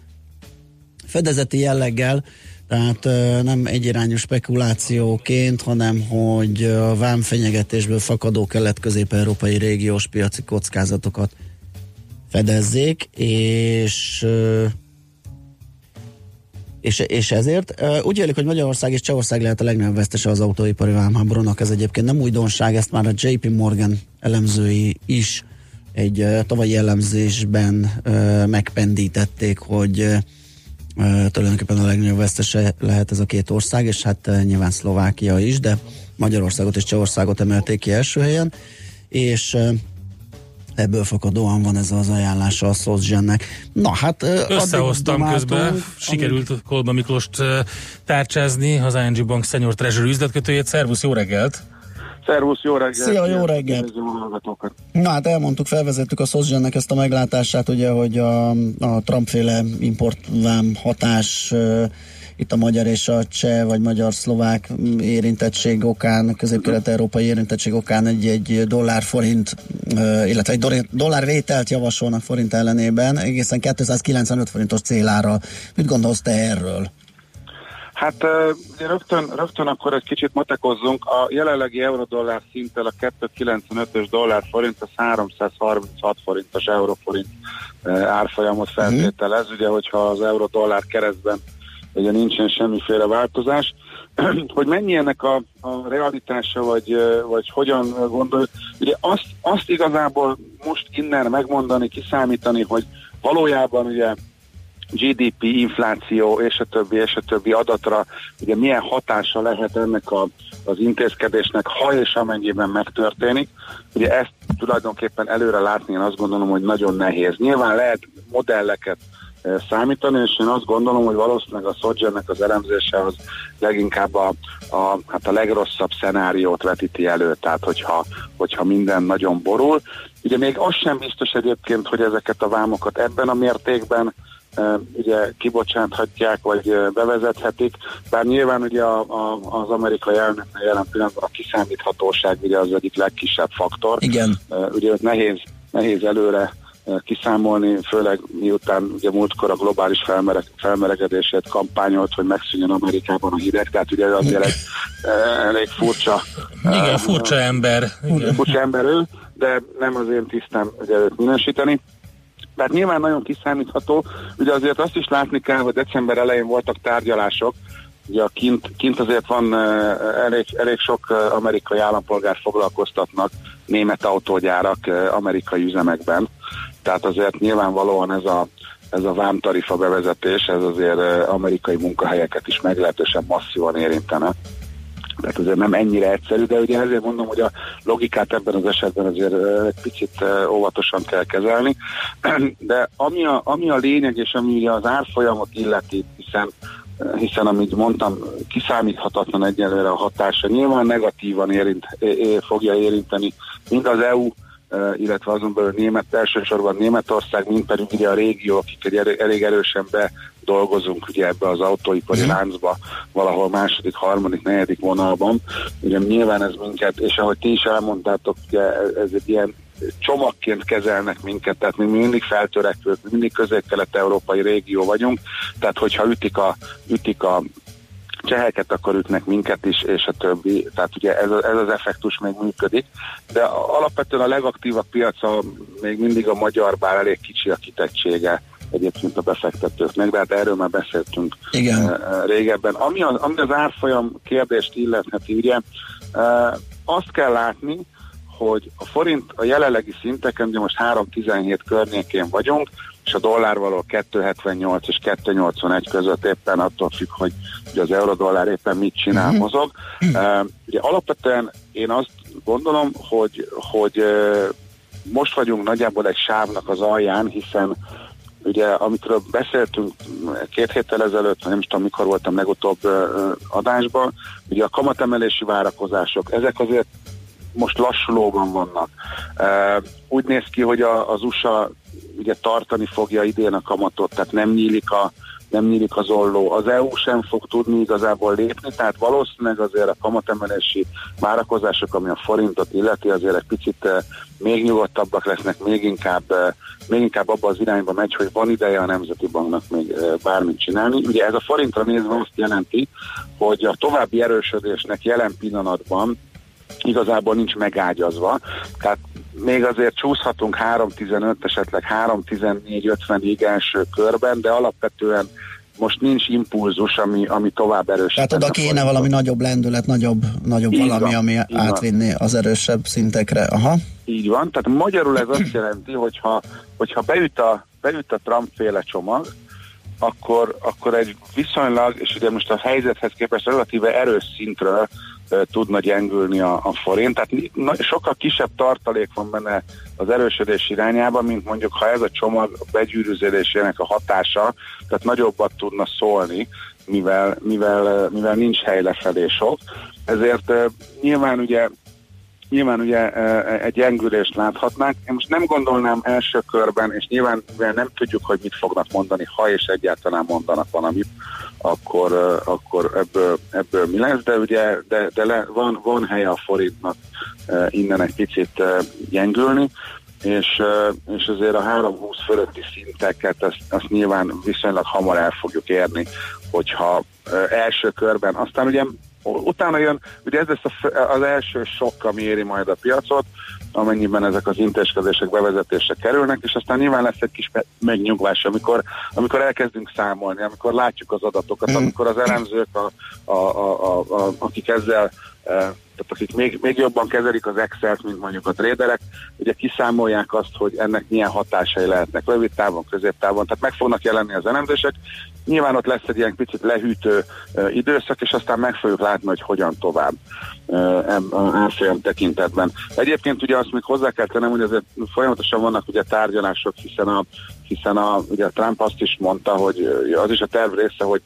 fedezeti jelleggel, tehát nem egyirányú spekulációként, hanem hogy a vámfenyegetésből fakadó kelet-közép-európai régiós piaci kockázatokat fedezzék, és és, és ezért úgy élik, hogy Magyarország és Csehország lehet a legnagyobb vesztese az autóipari vámháborúnak. Ez egyébként nem újdonság, ezt már a JP Morgan elemzői is egy tavalyi elemzésben megpendítették, hogy tulajdonképpen a legnagyobb vesztese lehet ez a két ország, és hát nyilván Szlovákia is, de Magyarországot és Csehországot emelték ki első helyen, és ebből fakadóan van ez az ajánlása a Szozsgennek. Na hát... Összehoztam közben, sikerült Kolba Miklóst tárcsázni, az ING Bank Senior Treasury üzletkötőjét. Szervusz, jó reggelt! Szervusz, jó reggelt! Szia, jó reggelt! Na hát elmondtuk, felvezettük a Szozsgennek ezt a meglátását, ugye, hogy a, a Trump-féle importvám hatás itt a magyar és a cseh vagy magyar-szlovák érintettség okán, közép-kelet-európai érintettség okán egy, egy dollár-forint, illetve egy dollár-vételt javasolnak forint ellenében, egészen 295 forintos célára. Mit gondolsz te erről? Hát rögtön, rögtön akkor egy kicsit matekozzunk. A jelenlegi euró-dollár szinttel a 295-ös dollár forint az 336 forintos euróforint árfolyamot feltételez. Ugye, hogyha az euró-dollár keresztben ugye nincsen semmiféle változás. hogy mennyi ennek a, a realitása, vagy, vagy hogyan gondoljuk. Ugye azt, azt igazából most innen megmondani, kiszámítani, hogy valójában ugye GDP, infláció és a többi, és a többi adatra, ugye milyen hatása lehet ennek a, az intézkedésnek, ha és amennyiben megtörténik. Ugye ezt tulajdonképpen előre látni, én azt gondolom, hogy nagyon nehéz. Nyilván lehet modelleket számítani, és én azt gondolom, hogy valószínűleg a Sodgernek az elemzése az leginkább a, a, hát a legrosszabb szenáriót vetíti elő, tehát hogyha, hogyha minden nagyon borul. Ugye még az sem biztos egyébként, hogy ezeket a vámokat ebben a mértékben ugye kibocsáthatják, vagy bevezethetik, bár nyilván ugye a, a, az amerikai elnöknek jelen pillanatban a kiszámíthatóság ugye az egyik legkisebb faktor. Igen. Ugye nehéz, nehéz előre kiszámolni, főleg miután ugye múltkor a globális felmereg, felmelegedését kampányolt, hogy megszűnjön Amerikában a hideg, tehát ugye azért egy elég furcsa igen, furcsa ember. Igen. Furcsa ember ő, de nem az én tisztem ugye őt minősíteni. Tehát nyilván nagyon kiszámítható, ugye azért azt is látni kell, hogy december elején voltak tárgyalások, ugye kint, kint azért van elég, elég sok amerikai állampolgár foglalkoztatnak német autógyárak amerikai üzemekben, tehát azért nyilvánvalóan ez a, ez a vámtarifa bevezetés, ez azért amerikai munkahelyeket is meglehetősen masszívan érintene. Tehát azért nem ennyire egyszerű, de ugye ezért mondom, hogy a logikát ebben az esetben azért egy picit óvatosan kell kezelni. De ami a, ami a lényeg, és ami ugye az árfolyamot illeti, hiszen hiszen amit mondtam, kiszámíthatatlan egyelőre a hatása. Nyilván negatívan érint, fogja érinteni mind az EU illetve azon belül német, elsősorban Németország, mint pedig ugye a régió, akik egy elég erősen dolgozunk ugye ebbe az autóipari Mhm. láncba, valahol második, harmadik, negyedik vonalban. Ugye nyilván ez minket, és ahogy ti is elmondtátok, ugye ez egy ilyen csomagként kezelnek minket, tehát mi mindig feltörekvők, mi mindig közép-kelet-európai régió vagyunk, tehát hogyha ütik a, ütik a cseheket, akkor ütnek minket is, és a többi. Tehát ugye ez, a- ez az effektus még működik, de alapvetően a legaktívabb piaca még mindig a magyar, bár elég kicsi a kitettsége egyébként a befektetőknek, de hát erről már beszéltünk Igen. eh, régebben. Ami az, ami az árfolyam kérdést illetheti, ugye eh, azt kell látni, hogy a forint a jelenlegi szinteken, ugye most 3.17 környékén vagyunk, és a dollár való 2.78 és 2.81 között éppen attól függ, hogy ugye az euró-dollár éppen mit csinál, Mhm. mozog. Uh, ugye alapvetően én azt gondolom, hogy, hogy uh, most vagyunk nagyjából egy sávnak az alján, hiszen ugye amikről beszéltünk két héttel ezelőtt, nem is tudom mikor voltam legutóbb ö, adásban, ugye a kamatemelési várakozások, ezek azért most lassulóban vannak. Uh, úgy néz ki, hogy a, az USA ugye tartani fogja idén a kamatot, tehát nem nyílik a nem nyílik az olló. Az EU sem fog tudni igazából lépni, tehát valószínűleg azért a kamatemelési várakozások, ami a forintot illeti, azért egy picit eh, még nyugodtabbak lesznek, még inkább, eh, még inkább abba az irányba megy, hogy van ideje a Nemzeti Banknak még eh, bármit csinálni. Ugye ez a forintra nézve azt jelenti, hogy a további erősödésnek jelen pillanatban igazából nincs megágyazva. Tehát még azért csúszhatunk 3.15, esetleg 3.14-50-ig első körben, de alapvetően most nincs impulzus, ami, ami tovább erősít. Tehát oda kéne valami nagyobb lendület, nagyobb, nagyobb Így valami, van, ami így van. átvinni az erősebb szintekre. Aha. Így van, tehát magyarul ez azt jelenti, hogyha, hogyha beüt, a, beüt a Trump féle csomag, akkor, akkor egy viszonylag, és ugye most a helyzethez képest relatíve erős szintről tudna gyengülni a, a forint. Tehát na, sokkal kisebb tartalék van benne az erősödés irányában, mint mondjuk ha ez a csomag a begyűrűződésének a hatása, tehát nagyobbat tudna szólni, mivel, mivel, mivel nincs hely lefelé sok. Ezért nyilván ugye nyilván ugye egy gyengülést láthatnánk. Én most nem gondolnám első körben, és nyilván mivel nem tudjuk, hogy mit fognak mondani, ha és egyáltalán mondanak valamit, akkor, akkor ebből, ebből mi lesz, de ugye de, de le, van, van helye a forintnak innen egy picit gyengülni, és, és azért a 320 fölötti szinteket azt, azt nyilván viszonylag hamar el fogjuk érni, hogyha első körben, aztán ugye utána jön, ugye ez lesz az első sok, ami éri majd a piacot, amennyiben ezek az intézkedések bevezetésre kerülnek, és aztán nyilván lesz egy kis me- megnyugvás, amikor, amikor elkezdünk számolni, amikor látjuk az adatokat, amikor az elemzők, a, a, a, a, a, akik ezzel tehát akik még, még jobban kezelik az Excel-t, mint mondjuk a traderek, ugye kiszámolják azt, hogy ennek milyen hatásai lehetnek rövid távon, középtávon, tehát meg fognak jelenni az elemzések. Nyilván ott lesz egy ilyen picit lehűtő uh, időszak, és aztán meg fogjuk látni, hogy hogyan tovább uh, árfolyam tekintetben. Egyébként ugye azt még hozzá kell tennem, hogy azért folyamatosan vannak ugye tárgyalások, hiszen a, hiszen a, ugye Trump azt is mondta, hogy az is a terv része, hogy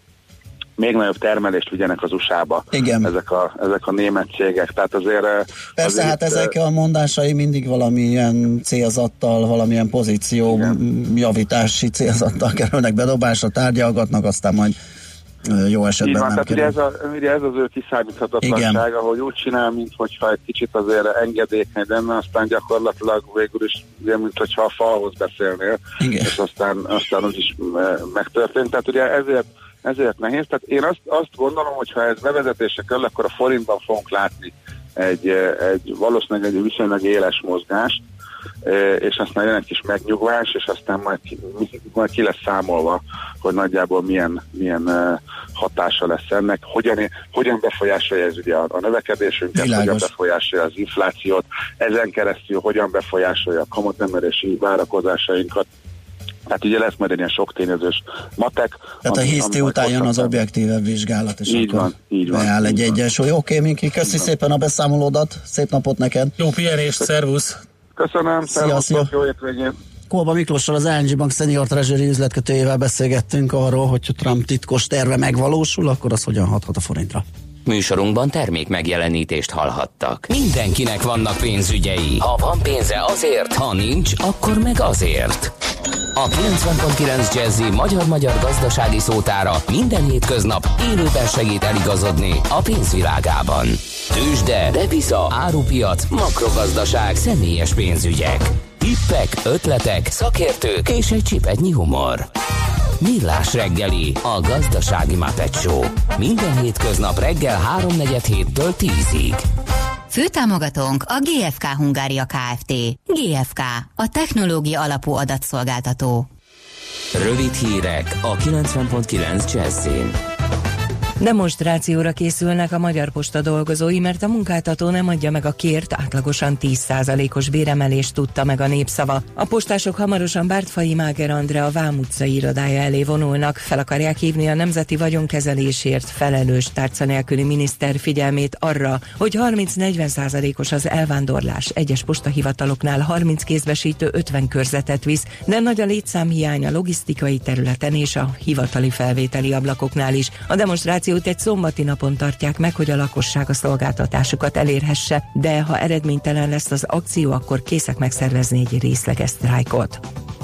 még nagyobb termelést vigyenek az USA-ba Igen. Ezek, a, ezek a német cégek. Tehát azért... eh, Persze, azért hát ezek a mondásai mindig valamilyen célzattal, valamilyen pozíció m- javítási célzattal kerülnek bedobásra, tárgyalgatnak, aztán majd ö, jó Így esetben van, nem tehát ugye kerül. ez, a, ugye ez az ő kiszámíthatatlansága, hogy úgy csinál, mintha egy kicsit azért engedékeny lenne, aztán gyakorlatilag végül is, ugye, mint hogyha a falhoz beszélnél, Igen. és aztán, aztán úgy is eh, megtörtént. Tehát ugye ezért, ezért nehéz. Tehát én azt, azt gondolom, hogy ha ez bevezetése kerül, akkor a forintban fogunk látni egy, egy valószínűleg egy viszonylag éles mozgást, eh, és aztán jön egy kis megnyugvás, és aztán majd majd ki lesz számolva, hogy nagyjából milyen, milyen eh, hatása lesz ennek, hogyan, hogyan befolyásolja ez ugye a, a növekedésünket, Világos. hogyan befolyásolja az inflációt, ezen keresztül hogyan befolyásolja a kamatemelési várakozásainkat. Tehát ugye lesz majd egy ilyen sok tényezős matek. Tehát a hiszti után jön az hosszabb- objektíve vizsgálat, és Így akkor van, így van, beáll egy így van. egyensúly. Oké, Minki, köszi szépen a beszámolódat, szép napot neked. Jó pihenést, szervusz! Köszönöm, Szia, szia. jó hétvégét! Kolba Miklóssal, az ING Bank Senior Treasury üzletkötőjével beszélgettünk arról, hogy ha Trump titkos terve megvalósul, akkor az hogyan hathat a forintra. Műsorunkban termék megjelenítést hallhattak. Mindenkinek vannak pénzügyei. Ha van pénze azért, ha nincs, akkor meg azért. A 90.9 Jazzy magyar-magyar gazdasági szótára minden hétköznap élőben segít eligazodni a pénzvilágában. Tősde, devisa, árupiac, makrogazdaság, személyes pénzügyek. Tippek, ötletek, szakértők és egy csipetnyi humor. Millás reggeli, a gazdasági mapetsó. Minden hétköznap reggel 3.47-től 10-ig. Főtámogatónk a GFK Hungária Kft. GFK, a technológia alapú adatszolgáltató. Rövid hírek a 90.9 Jazzin. Demonstrációra készülnek a Magyar Posta dolgozói, mert a munkáltató nem adja meg a kért, átlagosan 10%-os béremelést tudta meg a népszava. A postások hamarosan Bártfai Máger Andrea a Vám utca irodája elé vonulnak, fel akarják hívni a nemzeti vagyonkezelésért felelős tárca nélküli miniszter figyelmét arra, hogy 30-40%-os az elvándorlás. Egyes postahivataloknál 30 kézbesítő 50 körzetet visz, de nagy a létszámhiány a logisztikai területen és a hivatali felvételi ablakoknál is. A demonstráció akciót egy szombati napon tartják meg, hogy a lakosság a szolgáltatásukat elérhesse, de ha eredménytelen lesz az akció, akkor készek megszervezni egy részleges sztrájkot.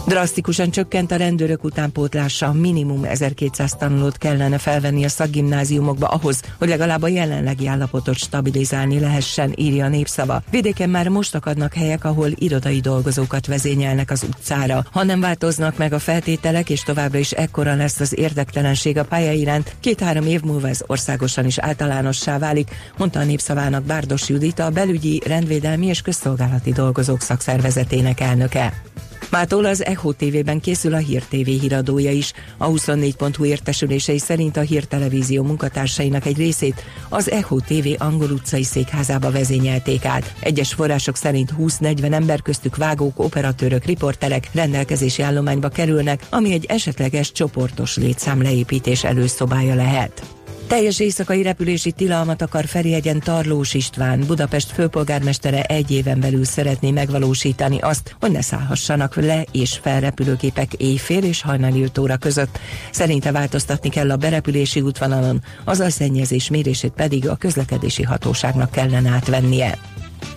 Drasztikusan csökkent a rendőrök utánpótlása, minimum 1200 tanulót kellene felvenni a szakgimnáziumokba ahhoz, hogy legalább a jelenlegi állapotot stabilizálni lehessen, írja a népszava. Vidéken már most akadnak helyek, ahol irodai dolgozókat vezényelnek az utcára. Ha nem változnak meg a feltételek, és továbbra is ekkora lesz az érdektelenség a pálya iránt, két-három év múlva ez országosan is általánossá válik, mondta a népszavának Bárdos Judita, a belügyi, rendvédelmi és közszolgálati dolgozók szakszervezetének elnöke. Mától az Echo TV-ben készül a Hír TV híradója is. A 24.hu értesülései szerint a hírtelevízió munkatársainak egy részét az Echo TV angol utcai székházába vezényelték át. Egyes források szerint 20-40 ember köztük vágók, operatőrök, riporterek rendelkezési állományba kerülnek, ami egy esetleges csoportos létszám leépítés előszobája lehet. Teljes éjszakai repülési tilalmat akar Ferihegyen Tarlós István. Budapest főpolgármestere egy éven belül szeretné megvalósítani azt, hogy ne szállhassanak le és fel repülőgépek éjfél és hajnali 5 óra között. Szerinte változtatni kell a berepülési útvonalon, az a szennyezés mérését pedig a közlekedési hatóságnak kellene átvennie.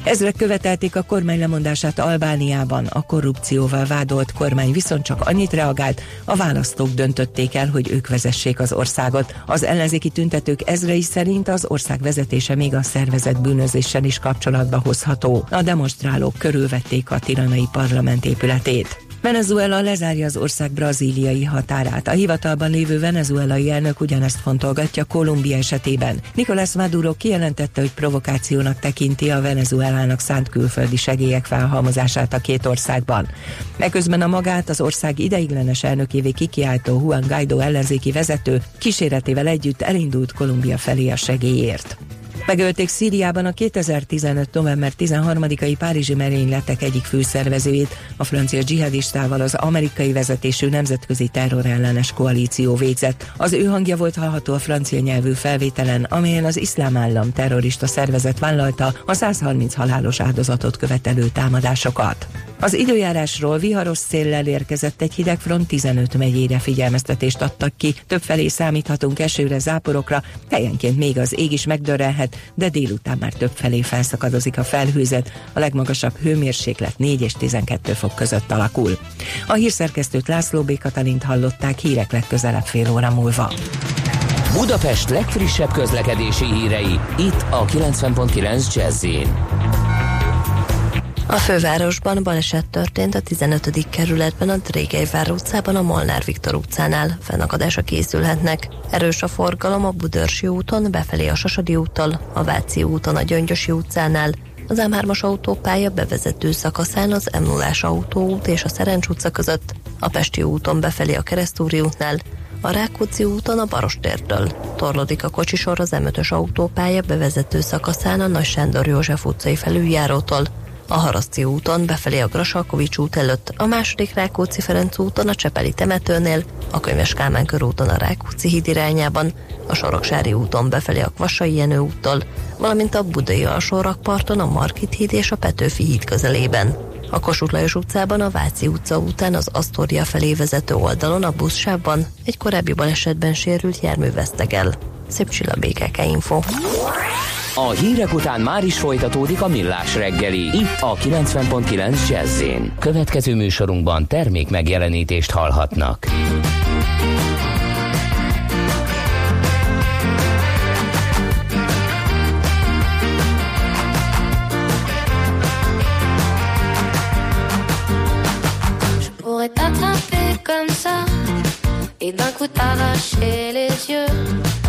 Ezrek követelték a kormány lemondását Albániában. A korrupcióval vádolt kormány viszont csak annyit reagált, a választók döntötték el, hogy ők vezessék az országot. Az ellenzéki tüntetők ezrei szerint az ország vezetése még a szervezet bűnözéssel is kapcsolatba hozható. A demonstrálók körülvették a tiranai parlament épületét. Venezuela lezárja az ország brazíliai határát. A hivatalban lévő venezuelai elnök ugyanezt fontolgatja Kolumbia esetében. Nicolás Maduro kijelentette, hogy provokációnak tekinti a Venezuelának szánt külföldi segélyek felhalmozását a két országban. Eközben a magát az ország ideiglenes elnökévé kikiáltó Juan Guaido ellenzéki vezető kíséretével együtt elindult Kolumbia felé a segélyért. Megölték Szíriában a 2015. november 13-ai párizsi merényletek egyik főszervezőjét, a francia dzsihadistával az amerikai vezetésű nemzetközi terrorellenes koalíció végzett. Az ő hangja volt hallható a francia nyelvű felvételen, amelyen az iszlám állam terrorista szervezet vállalta a 130 halálos áldozatot követelő támadásokat. Az időjárásról viharos széllel érkezett egy hidegfront 15 megyére figyelmeztetést adtak ki. Többfelé számíthatunk esőre, záporokra, helyenként még az ég is megdörrelhet, de délután már többfelé felszakadozik a felhőzet. A legmagasabb hőmérséklet 4 és 12 fok között alakul. A hírszerkesztőt László B. Katalint hallották hírek legközelebb fél óra múlva. Budapest legfrissebb közlekedési hírei, itt a 90.9 jazz a fővárosban baleset történt a 15. kerületben a Drégelyvár utcában a Molnár Viktor utcánál. Fennakadásra készülhetnek. Erős a forgalom a Budörsi úton, befelé a Sasadi úttal, a Váci úton a Gyöngyösi utcánál, az M3-as autópálya bevezető szakaszán az m 0 autóút és a Szerencs utca között, a Pesti úton befelé a Keresztúri útnál, a Rákóczi úton a Barostértől. Torlódik a kocsisor az M5-ös autópálya bevezető szakaszán a Nagy Sándor József utcai felüljárótól, a Haraszti úton befelé a Grasalkovics út előtt, a második Rákóczi Ferenc úton a Csepeli temetőnél, a Könyves Kálmán körúton a Rákóczi híd irányában, a Soroksári úton befelé a Kvassai Jenő úttól, valamint a Budai alsórakparton a Markit híd és a Petőfi híd közelében. A Kossuth Lajos utcában a Váci utca után az Asztória felé vezető oldalon a buszsávban egy korábbi balesetben sérült jármű vesztegel. Szép csilla BKK Info. A hírek után már is folytatódik a millás reggeli, itt a 90.9 jazz Következő műsorunkban termék megjelenítést hallhatnak. Comme ça et d'un coup t'arracher les yeux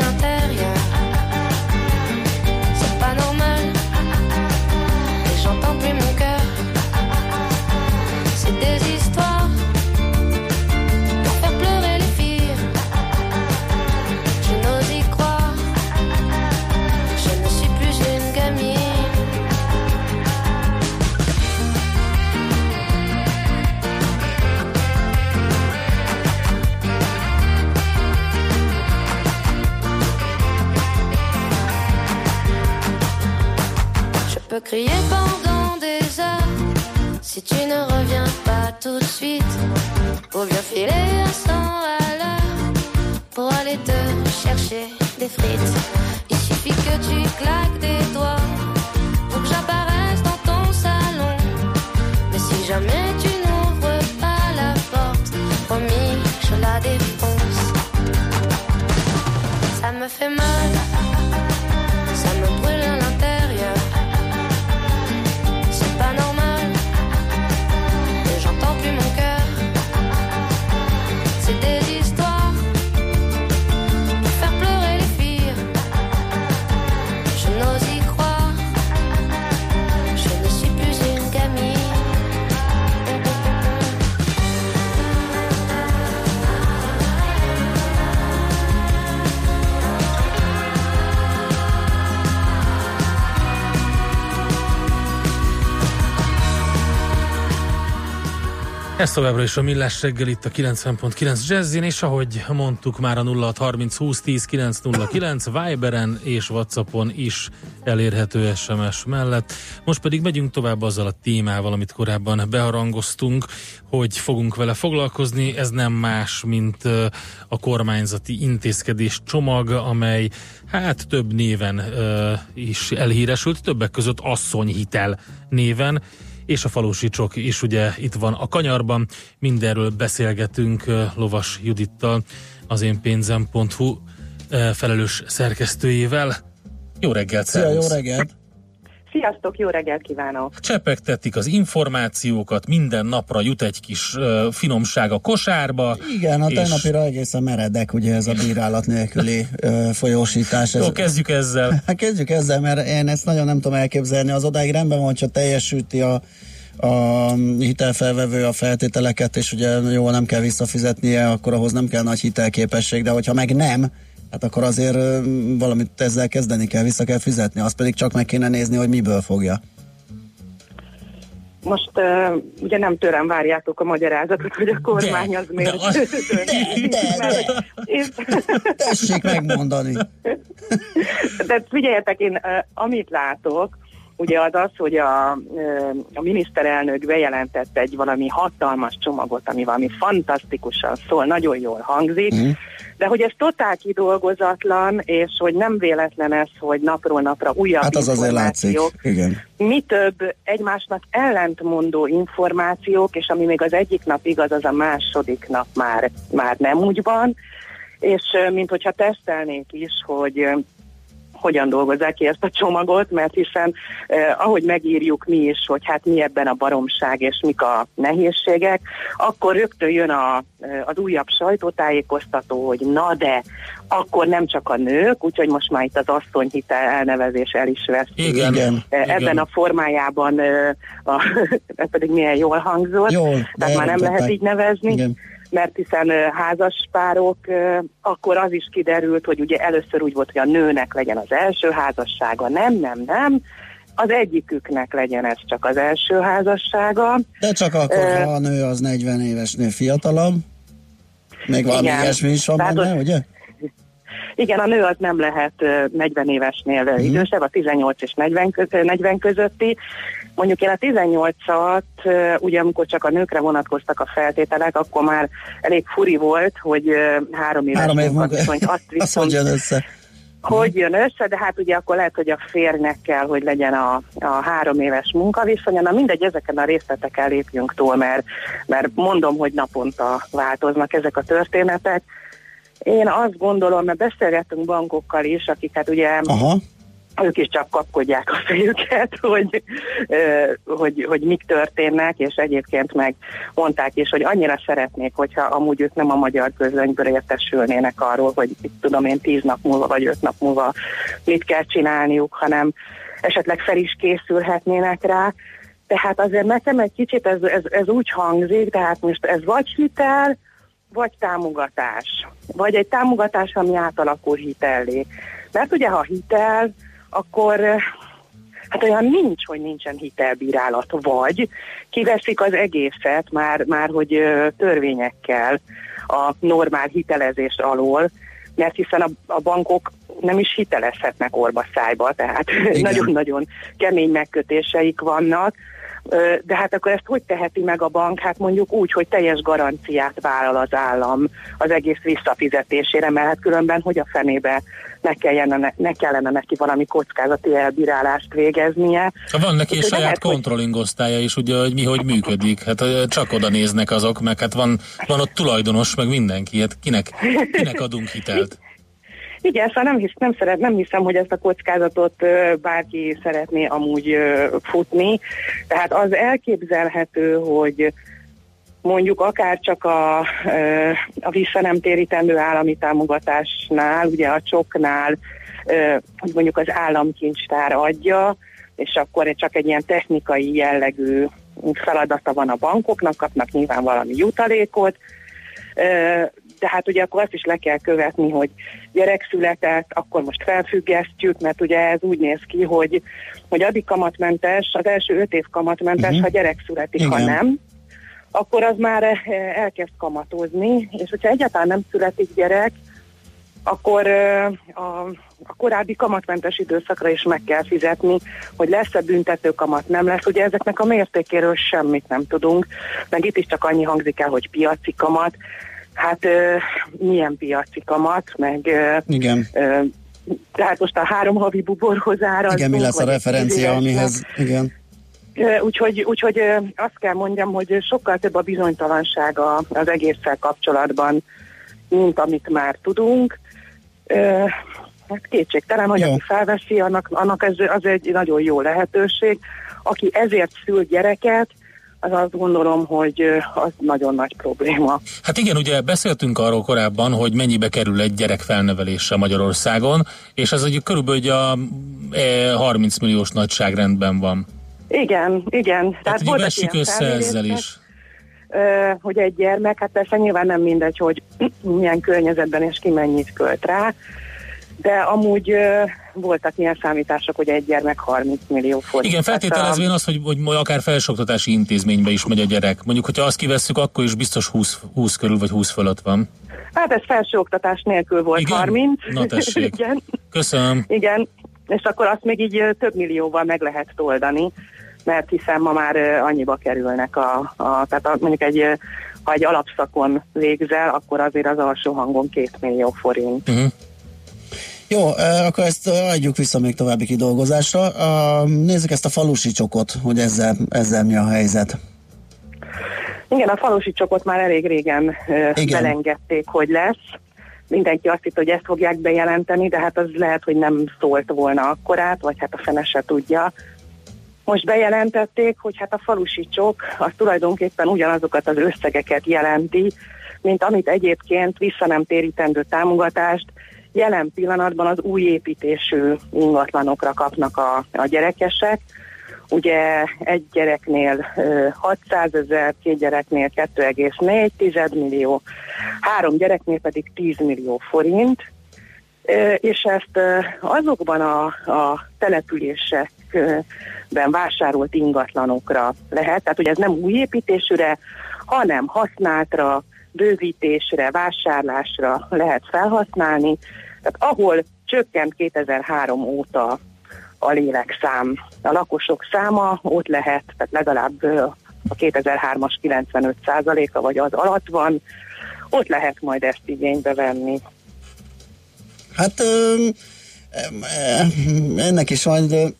Crier pendant des heures si tu ne reviens pas tout de suite. Ou bien filer à 100 à l'heure pour aller te chercher des frites. Il suffit que tu claques des doigts pour que j'apparaisse dans ton salon. Mais si jamais tu n'ouvres pas la porte, promis, je la défonce. Ça me fait mal, Ez továbbra is a Millás reggel itt a 90.9 Jazzin, és ahogy mondtuk már a 0630 20 10 909 Viberen és Whatsappon is elérhető SMS mellett. Most pedig megyünk tovább azzal a témával, amit korábban beharangoztunk, hogy fogunk vele foglalkozni. Ez nem más, mint a kormányzati intézkedés csomag, amely hát több néven is elhíresült, többek között asszonyhitel néven és a falusi csok is ugye itt van a kanyarban. Mindenről beszélgetünk Lovas Judittal, az én pénzem.hu felelős szerkesztőjével. Jó reggelt, Szia, szervusz! jó reggelt! Sziasztok, jó reggelt kívánok! Csepegtetik az információkat, minden napra jut egy kis uh, finomság a kosárba. Igen, a és- tegnapira egészen meredek, ugye ez a bírálat nélküli ö, folyósítás. Ez, Jó, kezdjük ezzel. Hát kezdjük ezzel, mert én ezt nagyon nem tudom elképzelni. Az odáig rendben van, hogyha teljesíti a, a hitelfelvevő a feltételeket, és ugye jól nem kell visszafizetnie, akkor ahhoz nem kell nagy hitelképesség, de hogyha meg nem, hát akkor azért valamit ezzel kezdeni kell, vissza kell fizetni, azt pedig csak meg kéne nézni, hogy miből fogja. Most uh, ugye nem tőlem várjátok a magyarázatot, hogy a kormány az miért de, dönti. Mert, hogy én- Tessék megmondani. De figyeljetek, én uh, amit látok, ugye az az, hogy a, a miniszterelnök bejelentett egy valami hatalmas csomagot, ami valami fantasztikusan szól, nagyon jól hangzik, Mhm. de hogy ez totál kidolgozatlan, és hogy nem véletlen ez, hogy napról napra újabb Hát az azért látszik. információk, Igen. mi több egymásnak ellentmondó információk, és ami még az egyik nap igaz, az a második nap már, már nem úgy van, és mint hogyha tesztelnék is, hogy hogyan dolgozzák ki ezt a csomagot, mert hiszen eh, ahogy megírjuk mi is, hogy hát mi ebben a baromság és mik a nehézségek, akkor rögtön jön a, eh, az újabb sajtótájékoztató, hogy na de, akkor nem csak a nők, úgyhogy most már itt az asszonyhitel elnevezés el is vesz. Igen, igen, Eh, Ebben igen. a formájában, eh, a, ez pedig milyen jól hangzott, Jól, de tehát már nem lehet így nevezni Igen. Mert hiszen ö, házaspárok, ö, akkor az is kiderült, hogy ugye először úgy volt, hogy a nőnek legyen az első házassága, nem, nem, nem, az egyiküknek legyen ez csak az első házassága. De csak akkor, Ö, ha a nő az 40 évesnél fiatalabb, még valami Igen. ilyesmi is van benne, ugye? Igen, a nő az nem lehet ö, 40 évesnél uh idősebb, a 18 és 40, közö, 40 közötti. Mondjuk én a 18-at, ö, ugye amikor csak a nőkre vonatkoztak a feltételek, akkor már elég furi volt, hogy három éves Három év munka. munkaviszonyt, azt Az hogy viszont jön össze? hogy jön össze, de hát ugye akkor lehet, hogy a férnek kell, hogy legyen a, a három éves munkaviszonya. Na mindegy, ezeken a részleteken lépjünk túl, mert, mert mondom, hogy naponta változnak ezek a történetek. Én azt gondolom, mert beszélgettünk bankokkal is, akik hát ugye Aha. Ők is csak kapkodják a fejüket, hogy, hogy, hogy mik történnek, és egyébként meg mondták is, hogy annyira szeretnék, hogyha amúgy ők nem a magyar közönyből értesülnének arról, hogy itt tudom én tíz nap múlva vagy öt nap múlva mit kell csinálniuk, hanem esetleg fel is készülhetnének rá. Tehát azért nekem egy kicsit ez, ez, ez úgy hangzik, tehát most ez vagy hitel, vagy támogatás. Vagy egy támogatás, ami átalakul hitellé. Mert ugye, ha hitel, akkor eh, hát olyan nincs, hogy nincsen hitelbírálat. Vagy kiveszik az egészet már, már hogy ö, törvényekkel a normál hitelezés alól, mert hiszen a, a bankok nem is hitelezhetnek orba szájba, tehát nagyon-nagyon kemény megkötéseik vannak, Ö, de hát akkor ezt hogy teheti meg a bank? Hát mondjuk úgy, hogy teljes garanciát vállal az állam az egész visszafizetésére, mert hát különben hogy a fenébe ne kellene, ne kellene neki valami kockázati elbírálást végeznie. Van neki Úgyhogy saját lehet, controlling osztálya is, ugye, hogy mi hogy működik. Hát csak oda néznek azok, meg hát van, van ott tulajdonos, meg mindenki. Hát kinek, kinek adunk hitelt? Igen, szóval nem, hisz, nem, szeret, nem hiszem, hogy ezt a kockázatot bárki szeretné amúgy futni. Tehát az elképzelhető, hogy mondjuk akár csak a, a vissza nem térítendő állami támogatásnál, ugye a csoknál, hogy mondjuk az államkincstár adja, és akkor csak egy ilyen technikai jellegű feladata van a bankoknak, kapnak nyilván valami jutalékot, de hát ugye akkor azt is le kell követni, hogy gyerek született, akkor most felfüggesztjük, mert ugye ez úgy néz ki, hogy, hogy addig kamatmentes, az első öt év kamatmentes, uh-huh. ha gyerek születik, ha Igen. nem, akkor az már eh, elkezd kamatozni, és hogyha egyáltalán nem születik gyerek, akkor ö, a, a korábbi kamatmentes időszakra is meg kell fizetni, hogy lesz-e büntető kamat, nem lesz. Ugye ezeknek a mértékéről semmit nem tudunk, meg itt is csak annyi hangzik el, hogy piaci kamat. Hát ö, milyen piaci kamat, meg ö, Igen. ö, tehát most a három havi buborhoz ára. Igen, mi lesz a referencia, amihez, igen. Úgyhogy, úgyhogy azt kell mondjam, hogy sokkal több a bizonytalansága az egésszel kapcsolatban, mint amit már tudunk. Hát kétségtelen, hogy aki felveszi, annak, annak ez, az egy nagyon jó lehetőség. Aki ezért szül gyereket, az azt gondolom, hogy az nagyon nagy probléma. Hát igen, ugye beszéltünk arról korábban, hogy mennyibe kerül egy gyerek felnevelése Magyarországon, és ez egy körülbelül ugye a e, 30 milliós nagyságrendben van. Igen, igen. Tehát voltak ilyen össze ezzel is. hogy egy gyermek, hát persze nyilván nem mindegy, hogy milyen környezetben és ki mennyit költ rá, de amúgy ö, voltak ilyen számítások, hogy egy gyermek 30 millió forint. Igen, feltételezvén az, hogy, hogy majd akár felsőoktatási intézménybe is megy a gyerek. Mondjuk, hogyha azt kivesszük, akkor is biztos 20, 20 körül vagy 20 fölött van. Hát ez felsőoktatás nélkül volt Igen? 30. Na tessék. igen, Köszönöm. igen, és akkor azt még így több millióval meg lehet toldani, mert hiszen ma már annyiba kerülnek a, a tehát a, mondjuk egy, ha egy alapszakon végzel, akkor azért az alsó hangon két millió forint. Uh-huh. Jó, akkor ezt adjuk vissza még további kidolgozásra. Nézzük ezt a falusi csokot, hogy ezzel, ezzel mi a helyzet. Igen, a falusi csokot már elég régen Igen. belengedték, hogy lesz. Mindenki azt hitt, hogy ezt fogják bejelenteni, de hát az lehet, hogy nem szólt volna akkorát, vagy hát a fene se tudja. Most bejelentették, hogy hát a falusi csok az tulajdonképpen ugyanazokat az összegeket jelenti, mint amit egyébként vissza nem térítendő támogatást jelen pillanatban az új építésű ingatlanokra kapnak a, a gyerekesek. Ugye egy gyereknél ö, 600 ezer, két gyereknél 2,4 millió, három gyereknél pedig 10 millió forint, és ezt azokban a, a települések években vásárolt ingatlanokra lehet. Tehát, hogy ez nem új építésűre, hanem használtra, bővítésre, vásárlásra lehet felhasználni. Tehát ahol csökkent 2003 óta a lélekszám, a lakosok száma, ott lehet, tehát legalább a 2003-as 95 a vagy az alatt van, ott lehet majd ezt igénybe venni. Hát ennek is majd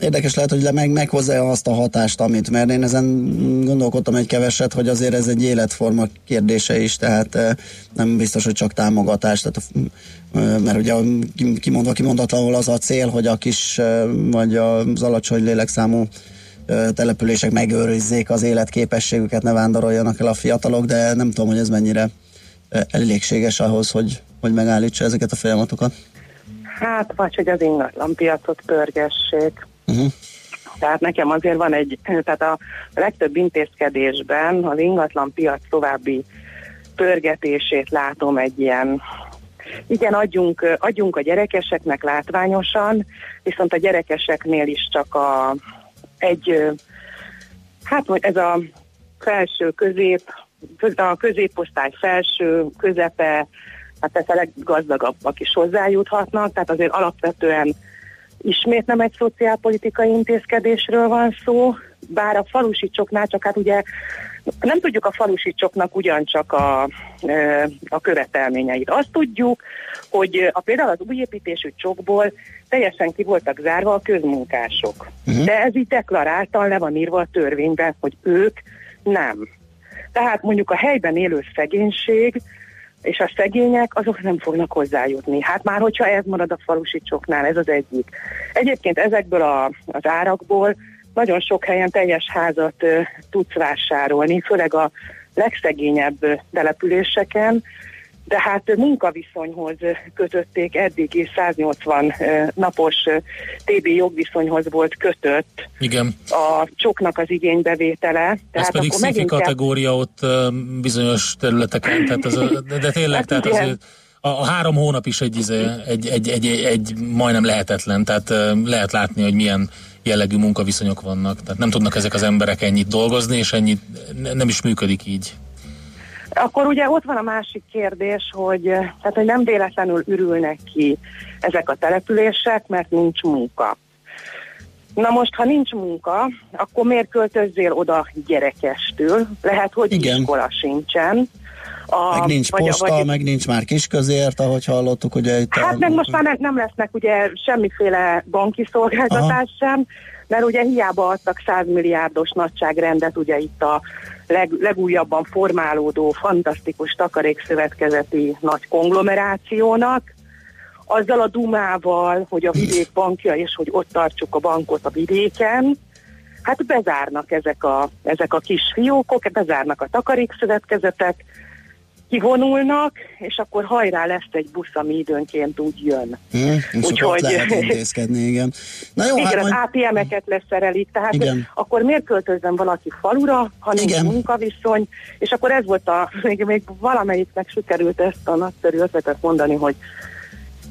érdekes lehet, hogy meg, meghozza azt a hatást, amit, mert én ezen gondolkodtam egy keveset, hogy azért ez egy életforma kérdése is, tehát nem biztos, hogy csak támogatás, tehát mert ugye kimondva kimondatlanul az a cél, hogy a kis vagy az alacsony lélekszámú települések megőrizzék az életképességüket, ne vándoroljanak el a fiatalok, de nem tudom, hogy ez mennyire elégséges ahhoz, hogy, hogy megállítsa ezeket a folyamatokat. Hát, vagy hogy az ingatlan piacot pörgessék. Tehát nekem azért van egy, tehát a legtöbb intézkedésben az ingatlan piac további pörgetését látom egy ilyen igen, adjunk, adjunk a gyerekeseknek látványosan, viszont a gyerekeseknél is csak a, egy, hát ez a felső közép, a középosztály felső, közepe, hát ez a leggazdagabbak is hozzájuthatnak, tehát azért alapvetően ismét nem egy szociálpolitikai intézkedésről van szó, bár a falusi csoknál csak hát ugye nem tudjuk a falusi csoknak ugyancsak a, a követelményeit. Azt tudjuk, hogy a, például az új építésű csokból teljesen ki voltak zárva a közmunkások. Uh-huh. De ez így deklaráltan le van írva a törvényben, hogy ők nem. Tehát mondjuk a helyben élő szegénység és a szegények azok nem fognak hozzájutni. Hát már hogyha ez marad a falusi csoknál, ez az egyik. Egyébként ezekből a, az árakból nagyon sok helyen teljes házat uh, tudsz vásárolni, főleg a legszegényebb településeken, de hát munkaviszonyhoz kötötték eddig is 180 napos TB jogviszonyhoz volt kötött Igen. a csoknak az igénybevétele. Tehát Ez pedig szifi kategória kell... ott bizonyos területeken, tehát ez a, de tényleg, hát tehát igen. azért a, a három hónap is egy, izé, egy, egy, egy, egy majdnem lehetetlen, tehát lehet látni, hogy milyen jellegű munkaviszonyok vannak. Tehát nem tudnak ezek az emberek ennyit dolgozni, és ennyit nem is működik így. Akkor ugye ott van a másik kérdés, hogy, tehát, hogy nem véletlenül ürülnek ki ezek a települések, mert nincs munka. Na most, ha nincs munka, akkor miért költözzél oda gyerekestől? Lehet, hogy Igen. iskola sincsen. A, meg nincs vagy, posta, vagy, meg nincs már kisközért, ahogy hallottuk, ugye itt Hát a... meg most már nem lesznek ugye semmiféle banki szolgáltatás Aha. sem, mert ugye hiába adtak 100 milliárdos nagyságrendet ugye itt a leg, legújabban formálódó, fantasztikus takarékszövetkezeti nagy konglomerációnak, azzal a dumával, hogy a vidék bankja, és hogy ott tartsuk a bankot a vidéken, hát bezárnak ezek a, ezek a kis fiókok, bezárnak a takarékszövetkezetek, kivonulnak, és akkor hajrá lesz egy busz, ami időnként úgy jön. Hmm, Úgyhogy lehet intézkedni, igen. Na jó, igen, hát az majd... ATM-eket leszerelik, tehát igen. akkor miért költözzen valaki falura, ha nincs igen. munkaviszony, és akkor ez volt a, még, még valamelyiknek sikerült ezt a nagyszerű ötletet mondani, hogy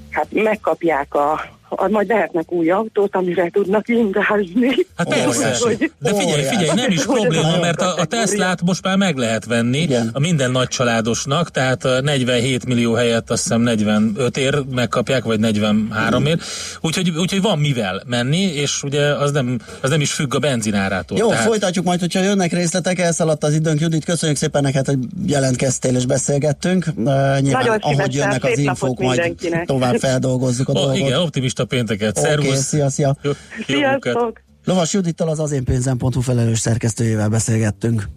hát megkapják a, majd lehetnek új autót, amire tudnak ingázni. Hát persze. De figyelj, figyelj, nem is probléma, mert a, a Teslát most már meg lehet venni Igen. a minden nagy családosnak, tehát 47 millió helyett azt hiszem 45 ér megkapják, vagy 43 ér. Úgyhogy, úgyhogy van mivel menni, és ugye az nem, az nem is függ a benzinárától. Jó, tehát... folytatjuk majd, hogyha jönnek részletek, elszaladt az időnk. Judit, köszönjük szépen neked, hogy jelentkeztél és beszélgettünk. Uh, nyilván, Nagyon ahogy jönnek az infók, majd tovább feldolgozzuk a oh, dolgot. Igen, optimista optimista pénteket. Okay, Szervusz! Szia, szia! Jó, Sziasztok! Lovas Judittal az azénpénzem.hu felelős szerkesztőjével beszélgettünk.